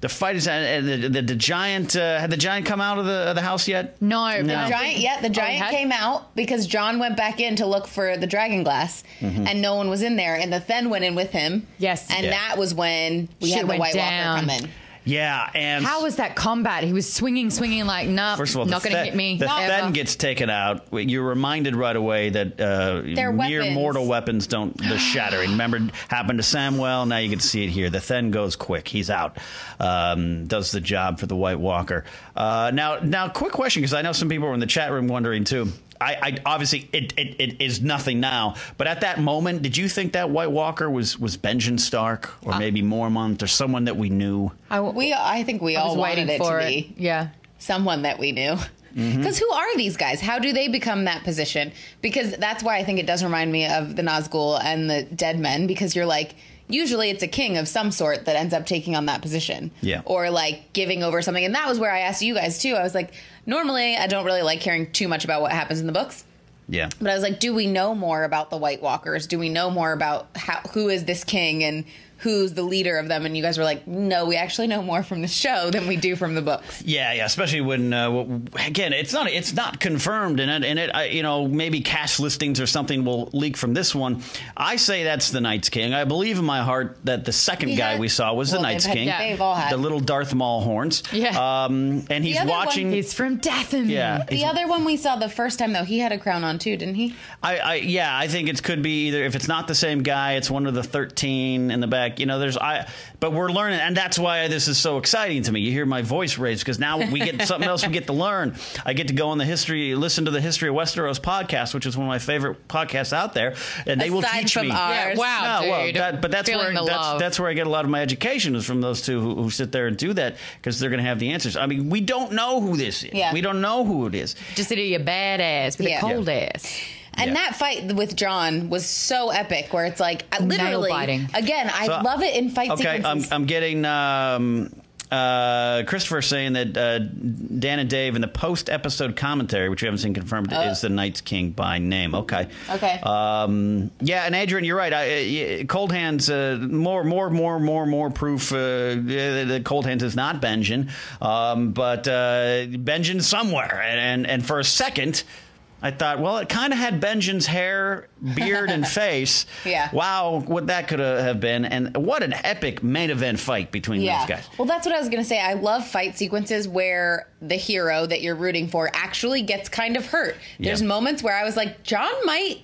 The fight is and the, the, the giant uh, had the giant come out of the of the house yet? No, No. but- Giant, yeah, the giant had- came out because Jon went back in to look for the dragon glass, Mm-hmm. and no one was in there. And the Thenn went in with him. Yes. and Yeah. that was when we Shit had the White down. Walker come in. Yeah, and How was that combat? He was swinging, swinging like, nah, First of all, not going to hit me. The ever. Thenn gets taken out. You're reminded right away that uh, mere weapons. mortal weapons don't the shattering. Remember, happened to Samwell. Now you can see it here. The Thenn goes quick. He's out. Um, does the job for the White Walker. Uh, now, now, quick question because I know some people were in the chat room wondering too. I, I obviously it, it, it is nothing now, but at that moment, did you think that White Walker was was Benjen Stark Uh, or maybe Mormont or someone that we knew? I, We, I think we I all wanted it for to it. be Yeah. someone that we knew. Mm-hmm. Because who are these guys? How do they become that position? Because that's why I think it does remind me of the Nazgul and the Dead Men. Because you're like, usually it's a king of some sort that ends up taking on that position, Yeah. or like giving over something. And that was where I asked you guys too. I was like, normally I don't really like hearing too much about what happens in the books. Yeah. But I was like, do we know more about the White Walkers? Do we know more about how who is this king and who's the leader of them? And you guys were like, no, we actually know more from the show than we do from the books. Yeah, yeah, especially when uh, again, it's not it's not confirmed, and it, and it I, you know maybe cast listings or something will leak from this one. I say that's the Night's King. I believe in my heart that the second We guy had- we saw was well, the they've Night's had- King, yeah. they've all had- the little Darth Maul horns. Yeah. um, and he's other one- watching. He's from Datham. yeah, The other one we saw the first time though, he had a crown on too, didn't he? I, I yeah, I think it could be either if it's not the same guy, it's one of the thirteen in the back. You know, there's I, but we're learning, and that's why this is so exciting to me. You hear my voice raised because now we get something else we get to learn. I get to go on the history, listen to the History of Westeros podcast, which is one of my favorite podcasts out there, and they will teach from me. ours. Yeah, wow, No, well, dude. that, but that's Feeling where that's, that's where I get a lot of my education is from those two who, who sit there and do that because they're going to have the answers. I mean, we don't know who this is. Yeah. We don't know who it is. Just that you're a badass with Yeah. a cold ass. And Yeah. that fight with Jon was so epic, where it's like I literally again. I So- love it in fight Okay, I'm. I'm getting um, uh, Christopher saying that uh, Dan and Dave in the post episode commentary, which we haven't seen confirmed, is the Night's King by name. Okay. Okay. Um, yeah, and Adrian, you're right. I, uh, Cold Hands, uh, more, more, more, more, more proof. Uh, that Cold Hands is not Benjen, um, but uh, Benjen somewhere. And, and and for a second. I thought, well, it kind of had Benjen's hair, beard, and face. Yeah. Wow, what that could have been, and what an epic main event fight between yeah. those guys. Well, that's what I was going to say. I love fight sequences where the hero that you're rooting for actually gets kind of hurt. There's Yeah. moments where I was like, Jon might.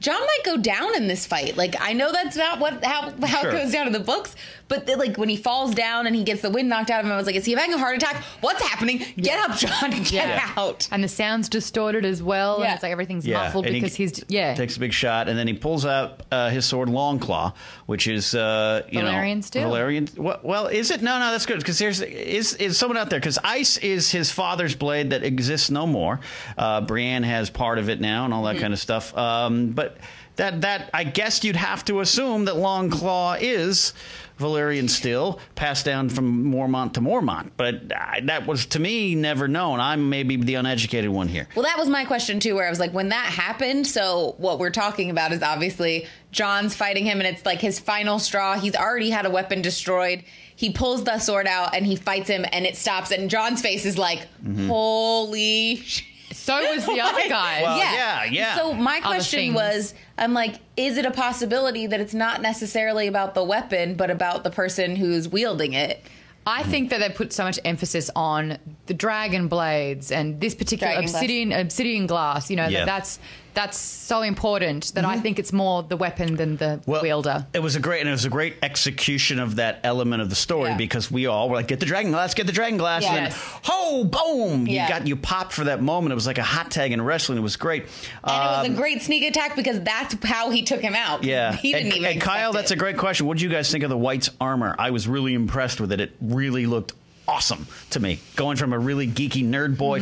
Jon might go down in this fight. Like I know that's not what how how Sure. it goes down in the books, but the, like when he falls down and he gets the wind knocked out of him, I was like, is he having a heart attack? What's happening? Get up, Jon! Get Yeah. out! And the sound's distorted as well. Yeah. And it's like everything's Yeah, muffled and he because he's, yeah. takes a big shot, and then he pulls out uh, his sword Longclaw, which is uh, you Valyrian know steel. Valyrian. Well, well, is it? No, no, that's good because there's is is someone out there because ice is his father's blade that exists no more. Uh, Brienne has part of it now, and all Mm-hmm. that kind of stuff. Um, but that that I guess you'd have to assume that Longclaw is. Valyrian steel passed down from Mormont to Mormont, but uh, that was to me never known. I'm maybe the uneducated one here. Well, that was my question too, where I was like, when that happened, so what we're talking about is obviously Jon's fighting him, and it's like his final straw. He's already had a weapon destroyed. He pulls the sword out and he fights him, and it stops. And Jon's face is like, Mm-hmm. holy shit. So was the other guy. Well, yeah, yeah. So my question was, I'm like, is it a possibility that it's not necessarily about the weapon, but about the person who's wielding it? I think that they put so much emphasis on the dragon blades and this particular Dragon glass. obsidian obsidian glass. You know Yeah. that that's that's so important that I think it's more the weapon than the wielder. It was a great and it was a great execution of that element of the story Yeah. because we all were like, get the dragon glass, get the dragon glass, and then Yes. ho, boom! Yeah. You got you popped for that moment. It was like a hot tag in wrestling. It was great. And it was Um, a great sneak attack because that's how he took him out. yeah, he didn't and, even. and Kyle, expect that's a great question. What did you guys think of the White's armor? I was really impressed with it. It really looked awesome to me. Going from a really geeky nerd boy,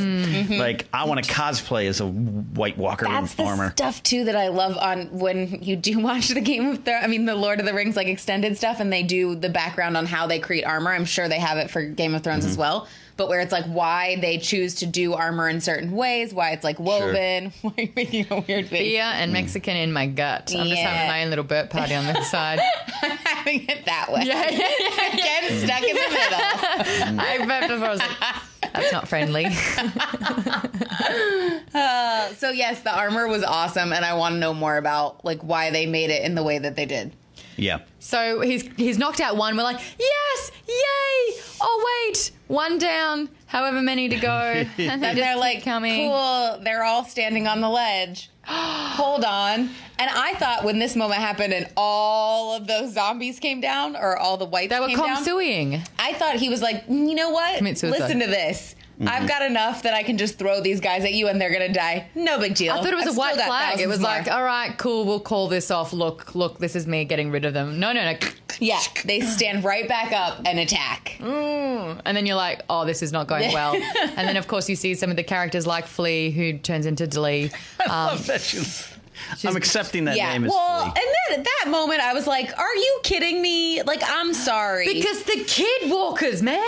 like I want to cosplay as a White Walker Mm-hmm. That's in armor. stuff too that I love on when you do watch the Game of Thrones. I mean, the Lord of the Rings like extended stuff, and they do the background on how they create armor. I'm sure they have it for Game of Thrones Mm-hmm. as well. But where it's like why they choose to do armor in certain ways, why it's like woven. Why are you making a weird face? Beer and hmm. Mexican in my gut. I'm just having my own little burp party on the side. I'm having it that way. yeah, yeah, yeah. Again, stuck in the middle. I burped before. I was like, that's not friendly. Uh, so yes, the armor was awesome, and I want to know more about like why they made it in the way that they did. Yeah. So he's he's knocked out one. We're like, yes, yay! Oh wait, one down. However many to go, and they they're like, coming. cool. They're all standing on the ledge. Hold on. And I thought when this moment happened and all of those zombies came down, or all the whites They were came down, comsuing. I thought he was like, "Mm, you know what? Commit suicide. Listen to this. Mm-hmm. I've got enough that I can just throw these guys at you and they're gonna die. No big deal. I thought it was I've a white flag. It was more. like, all right, cool, we'll call this off. Look, look, this is me getting rid of them. No, no, no. yeah, they stand right back up and attack. And then you're like, oh, this is not going well. and then, of course, you see some of the characters like Flea, who turns into Dlee. I Um, love that. She's- I'm accepting that yeah. name as Well, Flea. and then at that moment, I was like, "Are you kidding me? Like, I'm sorry." because the kid walkers, man.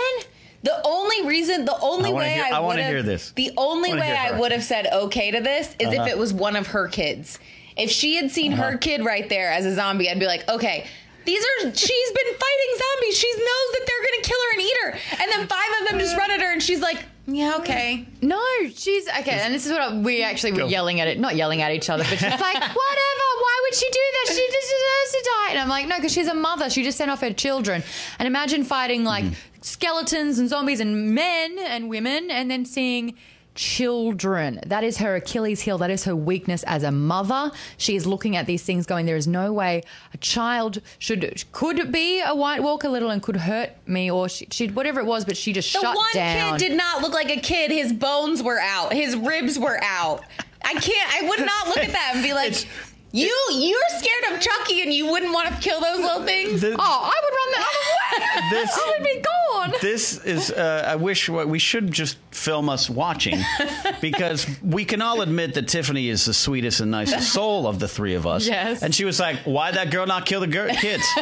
The only reason, the only I way hear- I, I would wanna have, hear this. The only I way I would have said okay to this is Uh-huh. if it was one of her kids. If she had seen her kid right there as a zombie, I'd be like, okay. These are she's been fighting zombies. She knows that they're gonna kill her and eat her. And then five of them just run at her and she's like, Yeah, okay. No, she's okay, and this is what I, we actually were Go. yelling at it, not yelling at each other, but she's like, whatever. Why would she do that? She just deserves to die. And I'm like, no, because she's a mother. She just sent off her children. And imagine fighting like skeletons and zombies and men and women, and then seeing children. That is her Achilles heel. That is her weakness as a mother. She is looking at these things, going, there is no way a child should could be a White Walker little and could hurt me or she, she whatever it was, but she just The shut one down. kid did not look like a kid. His bones were out. His ribs were out. I can't. I would not look at that and be like, It's- "You, you're scared of Chucky, and you wouldn't want to kill those little things." The- Oh, I would run the other way. This- I would be gone. this is uh, i wish we should just film us watching because we can all admit that tiffany is the sweetest and nicest soul of the three of us Yes. and she was like why that girl not kill the gir- kids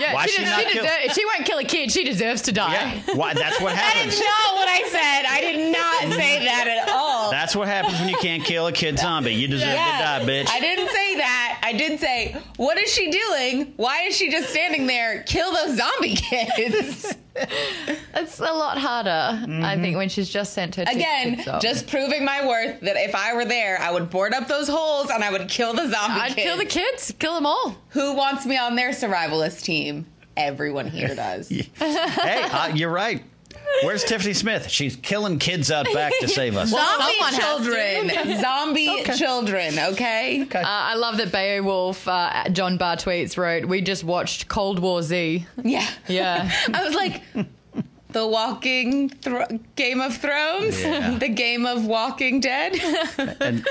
Yeah, Why she, she not she, kill- she won't kill a kid. She deserves to die. yeah why that's what That happens is not know what I said. I did not say that at all. that's what happens when you can't kill a kid zombie you deserve to die bitch I didn't say that. I did say, what is she doing? Why is she just standing there? Kill those zombie kids. It's a lot harder, I Mm-hmm. think, when she's just sent her two Again, kids off. just proving my worth that if I were there, I would board up those holes and I would kill the zombie I'd kids. kill the kids, kill them all. Who wants me on their survivalist team? Everyone here does. hey uh, you're right where's tiffany smith she's killing kids out back to save us Someone Zombie has to. children. Zombie children, okay? Uh, I love that Beowulf, uh, John Barr tweets wrote, "We just watched Cold War Z." Yeah. Yeah. I was like, the walking thro- Game of Thrones, Yeah. the game of Walking Dead. and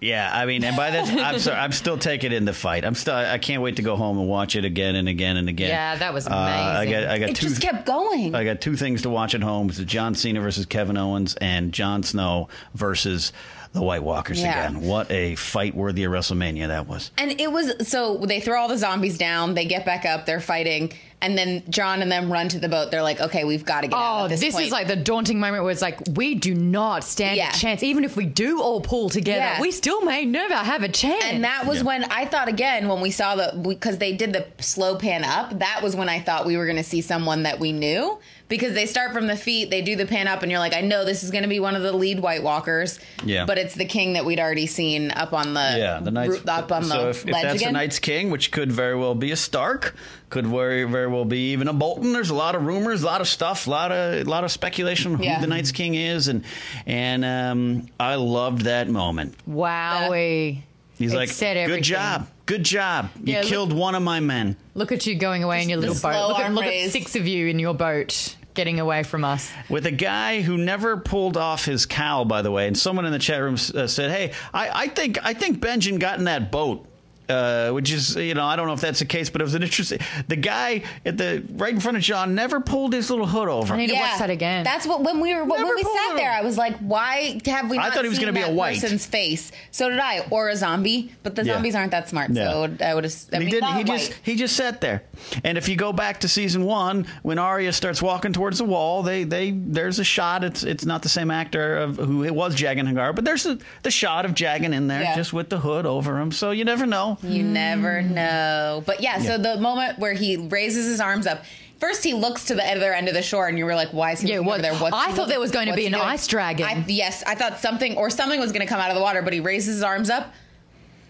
yeah, I mean, and by that, I'm sorry, I'm still taking in the fight. I'm still, I can't wait to go home and watch it again and again and again. Yeah, that was Uh, I got, I got It two. just kept going. I got two things to watch at home: it's John Cena versus Kevin Owens, and Jon Snow versus the White Walkers Yeah. again. What a fight worthy of WrestleMania that was. And it was so they throw all the zombies down, they get back up, they're fighting, and then Jon and them run to the boat. They're like, okay, we've got to get out Oh, at this, this, point. is like the daunting moment where it's like we do not stand Yeah. a chance. Even if we do all pull together, Yeah. we still may never have a chance. And that was Yeah. when I thought again when we saw the because they did the slow pan up. That was when I thought we were going to see someone that we knew because they start from the feet, they do the pan up, and you're like, I know this is going to be one of the lead White Walkers. Yeah. but it's the king that we'd already seen up on the Yeah, the Knights. roo- up on the so if, if ledge that's again. the Night's King, which could very well be a Stark, could very very well be even a Bolton. There's a lot of rumors, a lot of stuff, a lot of a lot of speculation on who Yeah. the Night's King is, and and um, I loved that moment. Wowie. He's It like, said "Good job, good job. You Yeah, look- killed one of my men." Look at you going away in your little boat. Look at, look at six of you in your boat getting away from us. With a guy who never pulled off his cowl, by the way, and someone in the chat room uh, said, "Hey, I, I think I think Benjen got in that boat." Uh, which is, you know, I don't know if that's the case, but it was an interesting. The guy at the right in front of Jon never pulled his little hood over. I need to watch that again. That's what when we were when we sat there. I was like, why have we? I Not thought he was gonna be a white. person's face. So did I, or a zombie. But the Yeah. zombies aren't that smart. Yeah. So I would have. I he didn't. not He white. just he just sat there. And if you go back to season one, when Arya starts walking towards the wall, they they there's a shot. It's it's not the same actor of who it was Jaqen H'ghar, but there's a, the shot of Jagan in there Yeah. just with the hood over him. So you never know. You never Mm. know. But yeah, so the moment where he raises his arms up, first he looks to the other end of the shore, and you were like, "Why is he Yeah, looking what- over there?" What's I he thought there was going to be an doing? ice dragon. I, yes, I thought something or something was going to come out of the water, but he raises his arms up.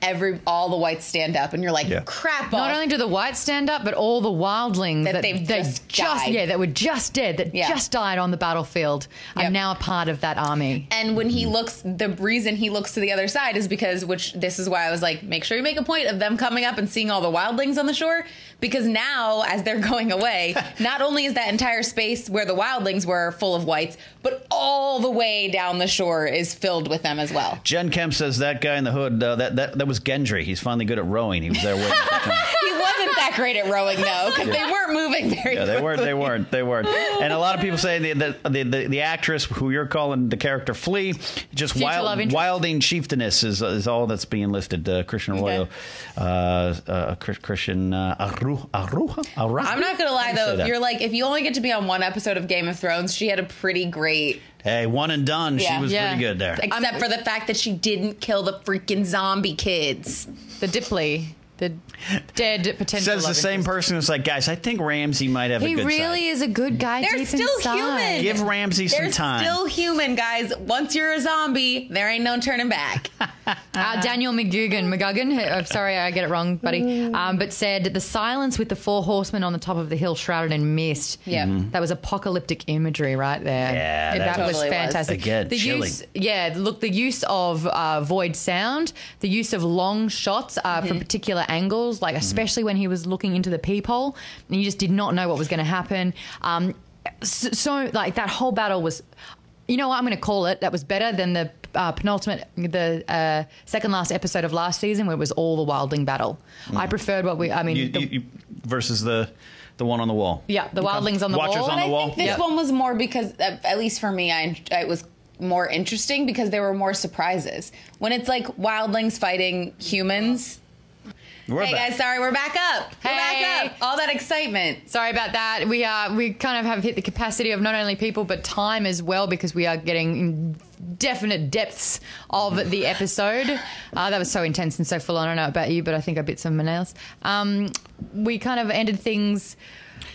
Every all the whites stand up, and you're like, Yeah. "Crap!" Not balls." only do the whites stand up, but all the wildlings That that, they've they just died. yeah, that were just dead, that Yeah. just died on the battlefield, are Yep. now a part of that army. And when he looks, the reason he looks to the other side is because, which this is why I was like, make sure you make a point of them coming up and seeing all the wildlings on the shore. Because now, as they're going away, not only is that entire space where the wildlings were full of whites, but all the way down the shore is filled with them as well. Jen Kemp says that guy in the hood uh, that, that that was Gendry. He's finally good at rowing. He was there waiting. for time. He wasn't that great at rowing though, because they weren't moving very. Yeah, they weren't. They weren't. They weren't. And a lot of people say the the, the, the, the actress who you're calling the character Flea, just wild, interest. wilding chieftainess is, is all that's being listed. Uh, Christian Arroyo, uh, uh, Christian uh, Aru, Aruja, Aruja. I'm not gonna lie How do you say though, you're like if you only get to be on one episode of Game of Thrones, she had a pretty great. Hey, one and done. Yeah. She was Yeah. pretty good there. Except for the fact that she didn't kill the freaking zombie kids. The Dipley, the dead potential. Says the same interest. person who's like, guys, I think Ramsay might have a He good really side. is a good guy. They're deep still inside. human. Give Ramsay some They're time. still human, guys. Once you're a zombie, there ain't no turning back. Uh, Daniel McGugan, McGugan, uh, sorry I get it wrong, buddy, um, but said the silence with the four horsemen on the top of the hill shrouded in mist. Yeah. Mhm. That was apocalyptic imagery right there. Yeah, that, that was totally was. fantastic. Again, the chilling. use, yeah, look, the use of uh, void sound, the use of long shots uh, Mm-hmm. from particular angles, like especially when he was looking into the peephole, and you just did not know what was going to happen. Um, so, so, like that whole battle was. You know what I'm going to call it? That was better than the uh, penultimate, the uh, second last episode of last season, where it was all the wildling battle. I preferred what we. I mean, Mm. You, the- you, you, versus the the one on the wall. yeah, the wildlings on the Watchers wall. on But the I wall. think this Yep. one was more because, uh, at least for me, I it was more interesting because there were more surprises. When it's like wildlings fighting humans. We're hey back. guys, sorry, we're back up. We're Hey. back up. All that excitement. Sorry about that. We are we kind of have hit the capacity of not only people but time as well because we are getting in definite depths of the episode. Uh, that was so intense and so full on. I don't know about you, but I think I bit some of my nails. Um, we kind of ended things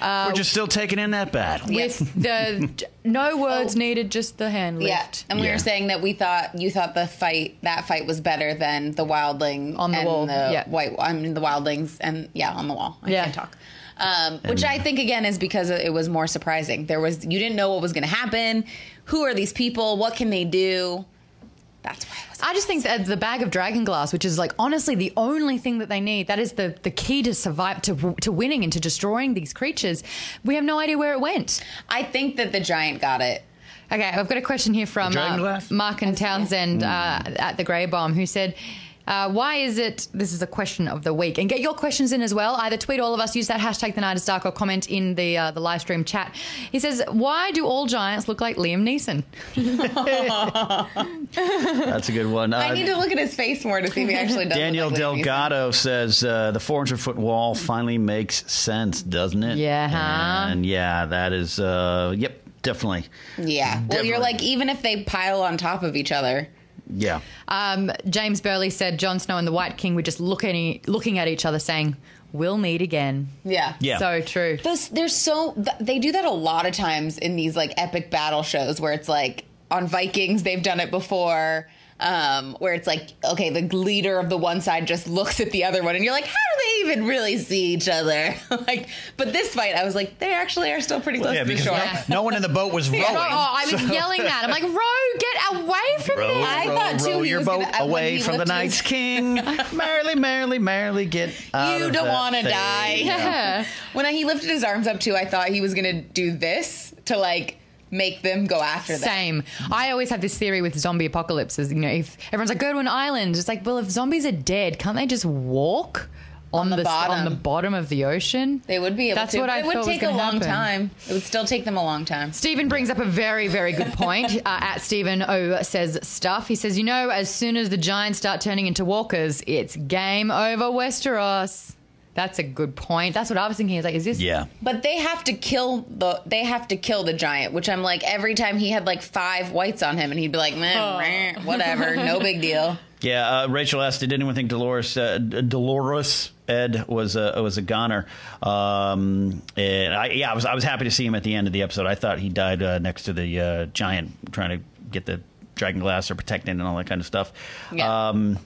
We're just still taking in that battle. with the no words needed, just the hand lift. Yeah, and we Yeah. were saying that we thought you thought the fight that fight was better than the wildling On the and wall, the yeah. white. I mean the wildlings and yeah on the wall. I Yeah. can't talk. Um, which I think again is because it was more surprising. There was you didn't know what was going to happen. Who are these people? What can they do? That's why it was. I just think that the bag of dragon glass, which is like honestly the only thing that they need, that is the, the key to survive to to winning and to destroying these creatures. We have no idea where it went. I think that the giant got it. Okay, I've got a question here from uh. Mark and Townsend uh, at the Grey Bomb, who said. Uh, why is it? This is a question of the week, and get your questions in as well. Either tweet all of us, use that hashtag the night is dark, or comment in the uh, the live stream chat. He says, "Why do all giants look like Liam Neeson?" That's a good one. Uh, I need to look at his face more to see if he actually does. Daniel look like Liam Delgado says uh, the 400 foot wall finally makes sense, doesn't it? Yeah, huh? And yeah, that is, uh, yep, definitely. Yeah. Well, you're like even if they pile on top of each other. Yeah. Um, James Burley said Jon Snow and the White King were just looking looking at each other, saying, "We'll meet again." Yeah. Yeah. So true. Those, there's so they do that a lot of times in these like epic battle shows where it's like on Vikings they've done it before. Um, where it's like, okay, the leader of the one side just looks at the other one, and you're like, how do they even really see each other? like, but this fight, I was like, they actually are still pretty close Yeah, to the because shore. no, no one in the boat was rowing. Oh, I was yelling that. I'm like, row, get away from Row, there. I row, thought, too, row your boat gonna- away from the lifted Night's his- King. merrily, merrily, merrily get out You of don't wanna die. Yeah. When he lifted his arms up too, I thought he was gonna do this to like make them go after them. Same. I always have this theory with zombie apocalypses. You know, if everyone's like, go to an island, it's like, well, if zombies are dead, can't they just walk on, the on bottom. the bottom of the ocean? They would be able That's to. what but I it would thought was take a long happen. time. It would still take them a long time. Stephen brings up a very, very good point. uh, at Stephen O says stuff. He says, you know, as soon as the giants start turning into walkers, it's game over Westeros. That's a good point. That's what I was thinking. Is like, is this? Yeah. But they have to kill the they have to kill the giant, which I'm like every time he had like five whites on him, and he'd be like, man, meh, whatever, no big deal. Yeah, uh, Rachel asked, "Did anyone think Dolorous uh, Dolorous Edd was a was a goner?" Um, and I, yeah, I was I was happy to see him at the end of the episode. I thought he died uh, next to the uh, giant, trying to get the dragon glass or protecting it and all that kind of stuff. Yeah. Um,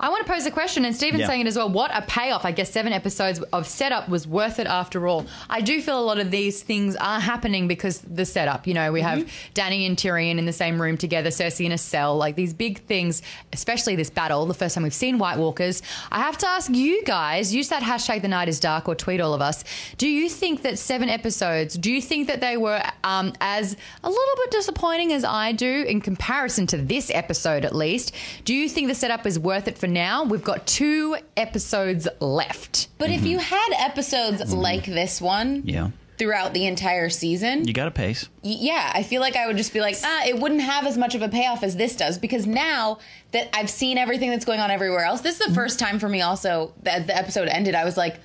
I want to pose a question, and Stephen's Yeah. saying it as well. What a payoff! I guess seven episodes of setup was worth it after all. I do feel a lot of these things are happening because the setup. You know, we have Mm-hmm. Dany and Tyrion in the same room together, Cersei in a cell, like these big things. Especially this battle, the first time we've seen White Walkers. I have to ask you guys: use that hashtag the night is dark or tweet all of us. Do you think that seven episodes? Do you think that they were um, as a little bit disappointing as I do in comparison to this episode, at least? Do you think the setup is worth it for now. We've got two episodes left. But if you Mm-hmm. had episodes like this one Yeah. throughout the entire season, You got a pace. y- yeah, I feel like I would just be like, ah, it wouldn't have as much of a payoff as this does because now that I've seen everything that's going on everywhere else, this is the first time for me also that the episode ended. I was like,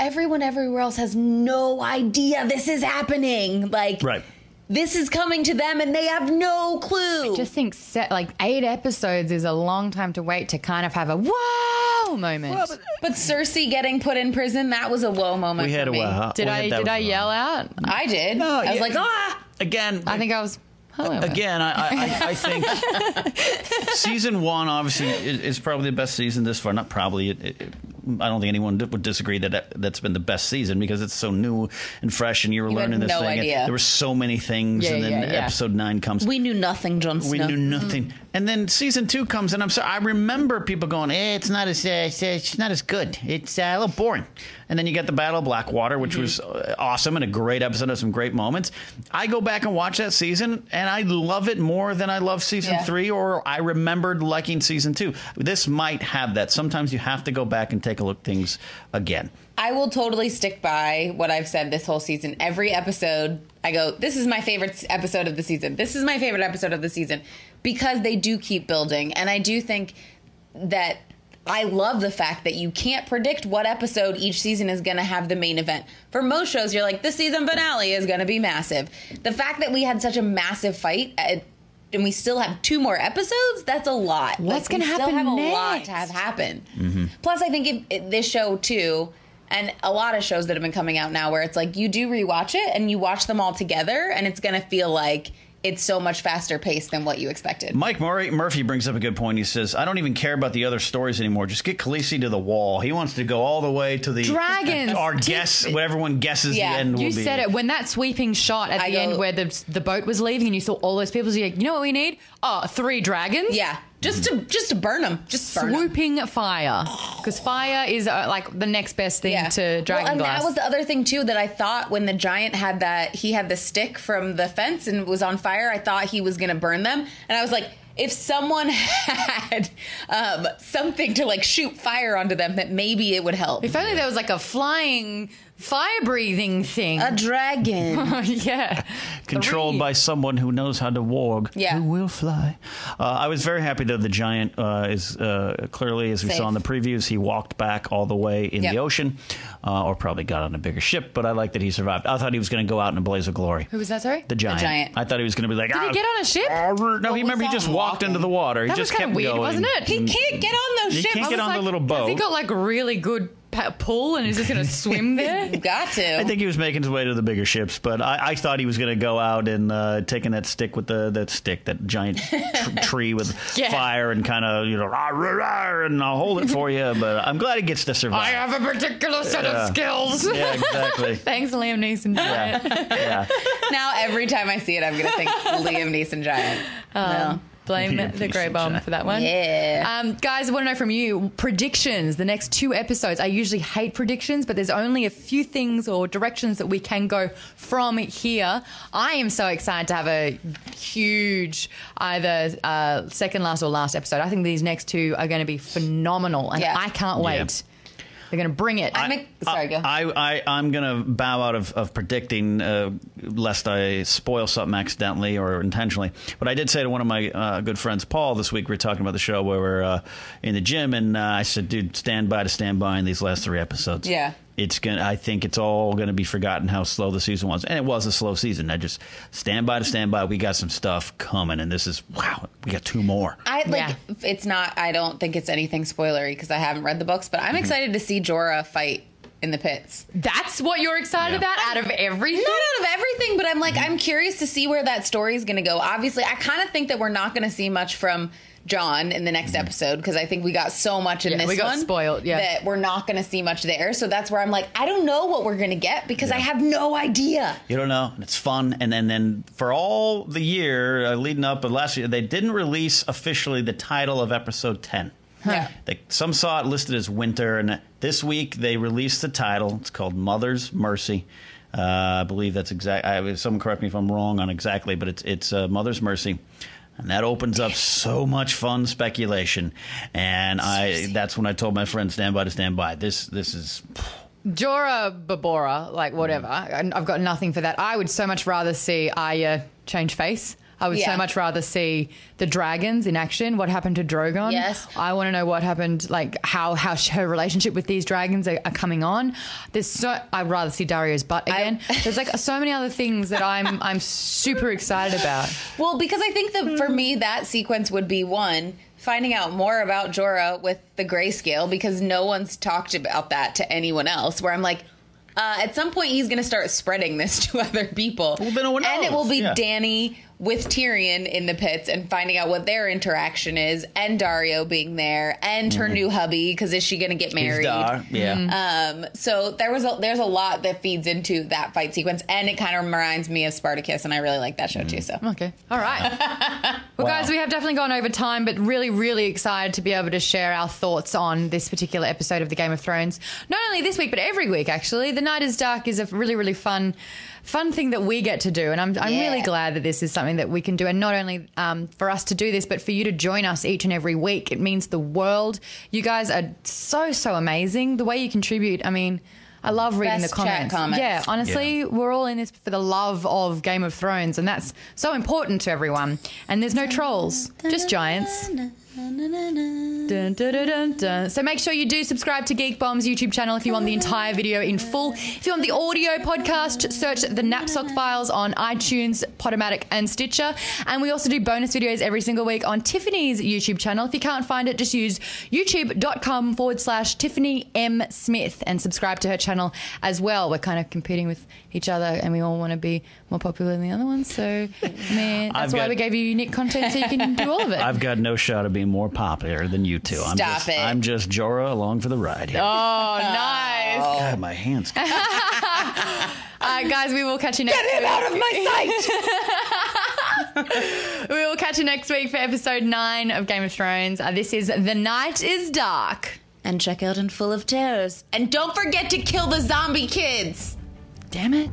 everyone everywhere else has no idea this is happening. Like, Right. This is coming to them and they have no clue. I Just think, set, like eight episodes is a long time to wait to kind of have a wow moment. but Cersei getting put in prison, that was a whoa moment We for had a me. wow. did we I had- did I yell out? I did. No, I was yeah. like, ah! Again, I think I was. However. Again, I, I, I- think season one obviously is, is probably the best season this far. Not probably. It, it, I don't think anyone would disagree that, that that's been the best season because it's so new and fresh, and you were You learning this no thing. There were so many things, Yeah, and then yeah, yeah. episode nine comes. We knew nothing, Jon Snow. We knew nothing, and then season two comes, and I'm sorry. I remember people going, eh, "It's not as uh, it's not as good. It's uh, a little boring." And then you get the Battle of Blackwater, which was uh, awesome and a great episode of some great moments. I go back and watch that season, and I love it more than I love season Yeah. three, or I remembered liking season two. This might have that. Sometimes you have to go back and take a look things again. I will totally stick by what I've said this whole season. Every episode, I go, this is my favorite episode of the season. This is my favorite episode of the season because they do keep building. And I do think that I love the fact that you can't predict what episode each season is going to have the main event. For most shows, you're like, the season finale is going to be massive. The fact that we had such a massive fight. uh and we still have two more episodes. That's a lot. What's we gonna still happen have a lot next? to have happen. Mm-hmm. Plus, I think if, if this show too, and a lot of shows that have been coming out now, where it's like you do rewatch it and you watch them all together, and it's gonna feel like it's so much faster paced than what you expected. Mike Murray, Murphy brings up a good point. He says, "I don't even care about the other stories anymore. Just get Khaleesi to the wall. He wants to go all the way to the Dragons. Our Tip- guess, what everyone guesses Yeah. the end will You be. said it when that sweeping shot at I the go- end where the the boat was leaving and you saw all those people. So you're like, you know what we need? Oh, three dragons. Yeah, just to just to burn them, just burn 'em. swooping fire because fire is uh, like the next best thing to dragon well, and glass. that was the other thing too that I thought when the giant had that he had the stick from the fence and was on fire. I thought he was going to burn them, and I was like, if someone had um, something to like shoot fire onto them, that maybe it would help. if only there was like a flying fire breathing thing. a dragon. yeah, controlled Three. by someone who knows how to warg, Yeah. who will fly. Uh, I was very happy that the giant uh, is uh, clearly, as we Safe. saw in the previews, he walked back all the way in Yep. the ocean, uh, or probably got on a bigger ship. But I like that he survived. I thought he was going to go out in a blaze of glory. Who was that? Sorry. The giant. The giant. I thought he was going to be like. Did he "Ah, get on a ship? No, he remember he just him walked into the water. He That just was kinda kept weird, going. wasn't it? he can't get on those He ships. can't I get was on the little Has he got like really good pa- pull and is just going to swim there? Got to. I think he was making his way to the bigger ships, but I, I thought he was going to go out and uh, taking that stick with the that stick, that giant tr- tree with Yeah. fire, and kind of you know, rah, rah, rah, and I'll hold it for you. But I'm glad he gets to survive. I have a particular set Yeah. of skills. yeah, exactly. Thanks, Liam Neeson. Yeah, yeah. now every time I see it, I'm gonna think Liam Neeson giant. No. Blame Liam the grey bomb for that one. Yeah. Um, guys, I want to know from you predictions. The next two episodes. I usually hate predictions, but there's only a few things or directions that we can go from here. I am so excited to have a huge either uh, second last or last episode. I think these next two are going to be phenomenal, and Yeah. I can't wait. They're going to bring it. I'm ex- sorry, go. I, I, I'm going to bow out of, of predicting, uh, lest I spoil something accidentally or intentionally. But I did say to one of my uh, good friends, Paul, this week, we were talking about the show where we're uh, in the gym, and uh, I said, dude, stand by to stand by in these last three episodes. Yeah. It's gonna. I think it's all gonna be forgotten how slow the season was, and it was a slow season. I just stand by to stand by. We got some stuff coming, and this is wow. We got two more. I like Yeah. it's not I don't think it's anything spoilery because I haven't read the books, but I'm Mm-hmm. excited to see Jorah fight in the pits. That's what you're excited Yeah. about out of everything. Not out of everything, but I'm like Mm-hmm. I'm curious to see where that story is going to go. Obviously, I kind of think that we're not going to see much from Jon in the next episode because I think we got so much in Yeah, this we got one spoiled, yeah. that we're not going to see much there. So that's where I'm like, I don't know what we're going to get because I have no idea. You don't know, and it's fun. And then, then for all the year uh, leading up, but last year they didn't release officially the title of episode ten. Yeah. They, some saw it listed as Winter, and this week they released the title. It's called Mother's Mercy. Uh, I believe that's exact. I, someone correct me if I'm wrong on exactly, but it's it's uh, Mother's Mercy. And that opens up so much fun speculation. And I that's when I told my friend stand by to stand by. This this is Jorah Babora, like whatever. Mm. I- I've got nothing for that. I would so much rather see Arya change face. I would Yeah. so much rather see the dragons in action. What happened to Drogon? Yes. I want to know what happened, like how how her relationship with these dragons are, are coming on. There's so I'd rather see Daario's butt I- again. There's like so many other things that I'm I'm super excited about. Well, because I think that for me, that sequence would be one finding out more about Jorah with the grayscale because no one's talked about that to anyone else. Where I'm like, uh, at some point, he's going to start spreading this to other people. Well, then no one and it will be Yeah. Dany with Tyrion in the pits and finding out what their interaction is, and Daario being there, and her mm-hmm. new hubby because is she going to get married? Dar, yeah. Mm-hmm. Um, so there was a, there's a lot that feeds into that fight sequence, and it kind of reminds me of Spartacus, and I really like that show too. So mm-hmm. Okay. All right. well, Wow. guys, we have definitely gone over time, but really, really excited to be able to share our thoughts on this particular episode of the Game of Thrones. Not only this week, but every week, actually. The Night is Dark is a really, really fun. Fun thing that we get to do, and I'm, I'm Yeah. really glad that this is something that we can do, and not only um, for us to do this, but for you to join us each and every week. It means the world. You guys are so so amazing. The way you contribute, I mean, I love reading Best the chat comments. comments. Yeah, honestly, we're all in this for the love of Game of Thrones, and that's so important to everyone. And there's no trolls, just giants. Dun, dun, dun. So make sure you do subscribe to Geek Bomb's YouTube channel if you want the entire video in full. If you want the audio podcast, search the Napzok Files on iTunes, Podomatic, and Stitcher. And we also do bonus videos every single week on Tiffany's YouTube channel. If you can't find it, just use youtube.com forward slash Tiffany M. Smith and subscribe to her channel as well. We're kind of competing with each other and we all want to be more popular than the other ones. So, man, that's I've why got- we gave you unique content so you can do all of it. I've got no shot of being more popular than you two. I'm Stop just, it. I'm just Jorah along for the ride here. Oh, nice. God, my hands. All right, guys, we will catch you next Get him week. out of my sight. We will catch you next week for episode nine of Game of Thrones. Uh, this is The Night is Dark. and check out in Full of Terrors, and don't forget to kill the zombie kids. Damn it.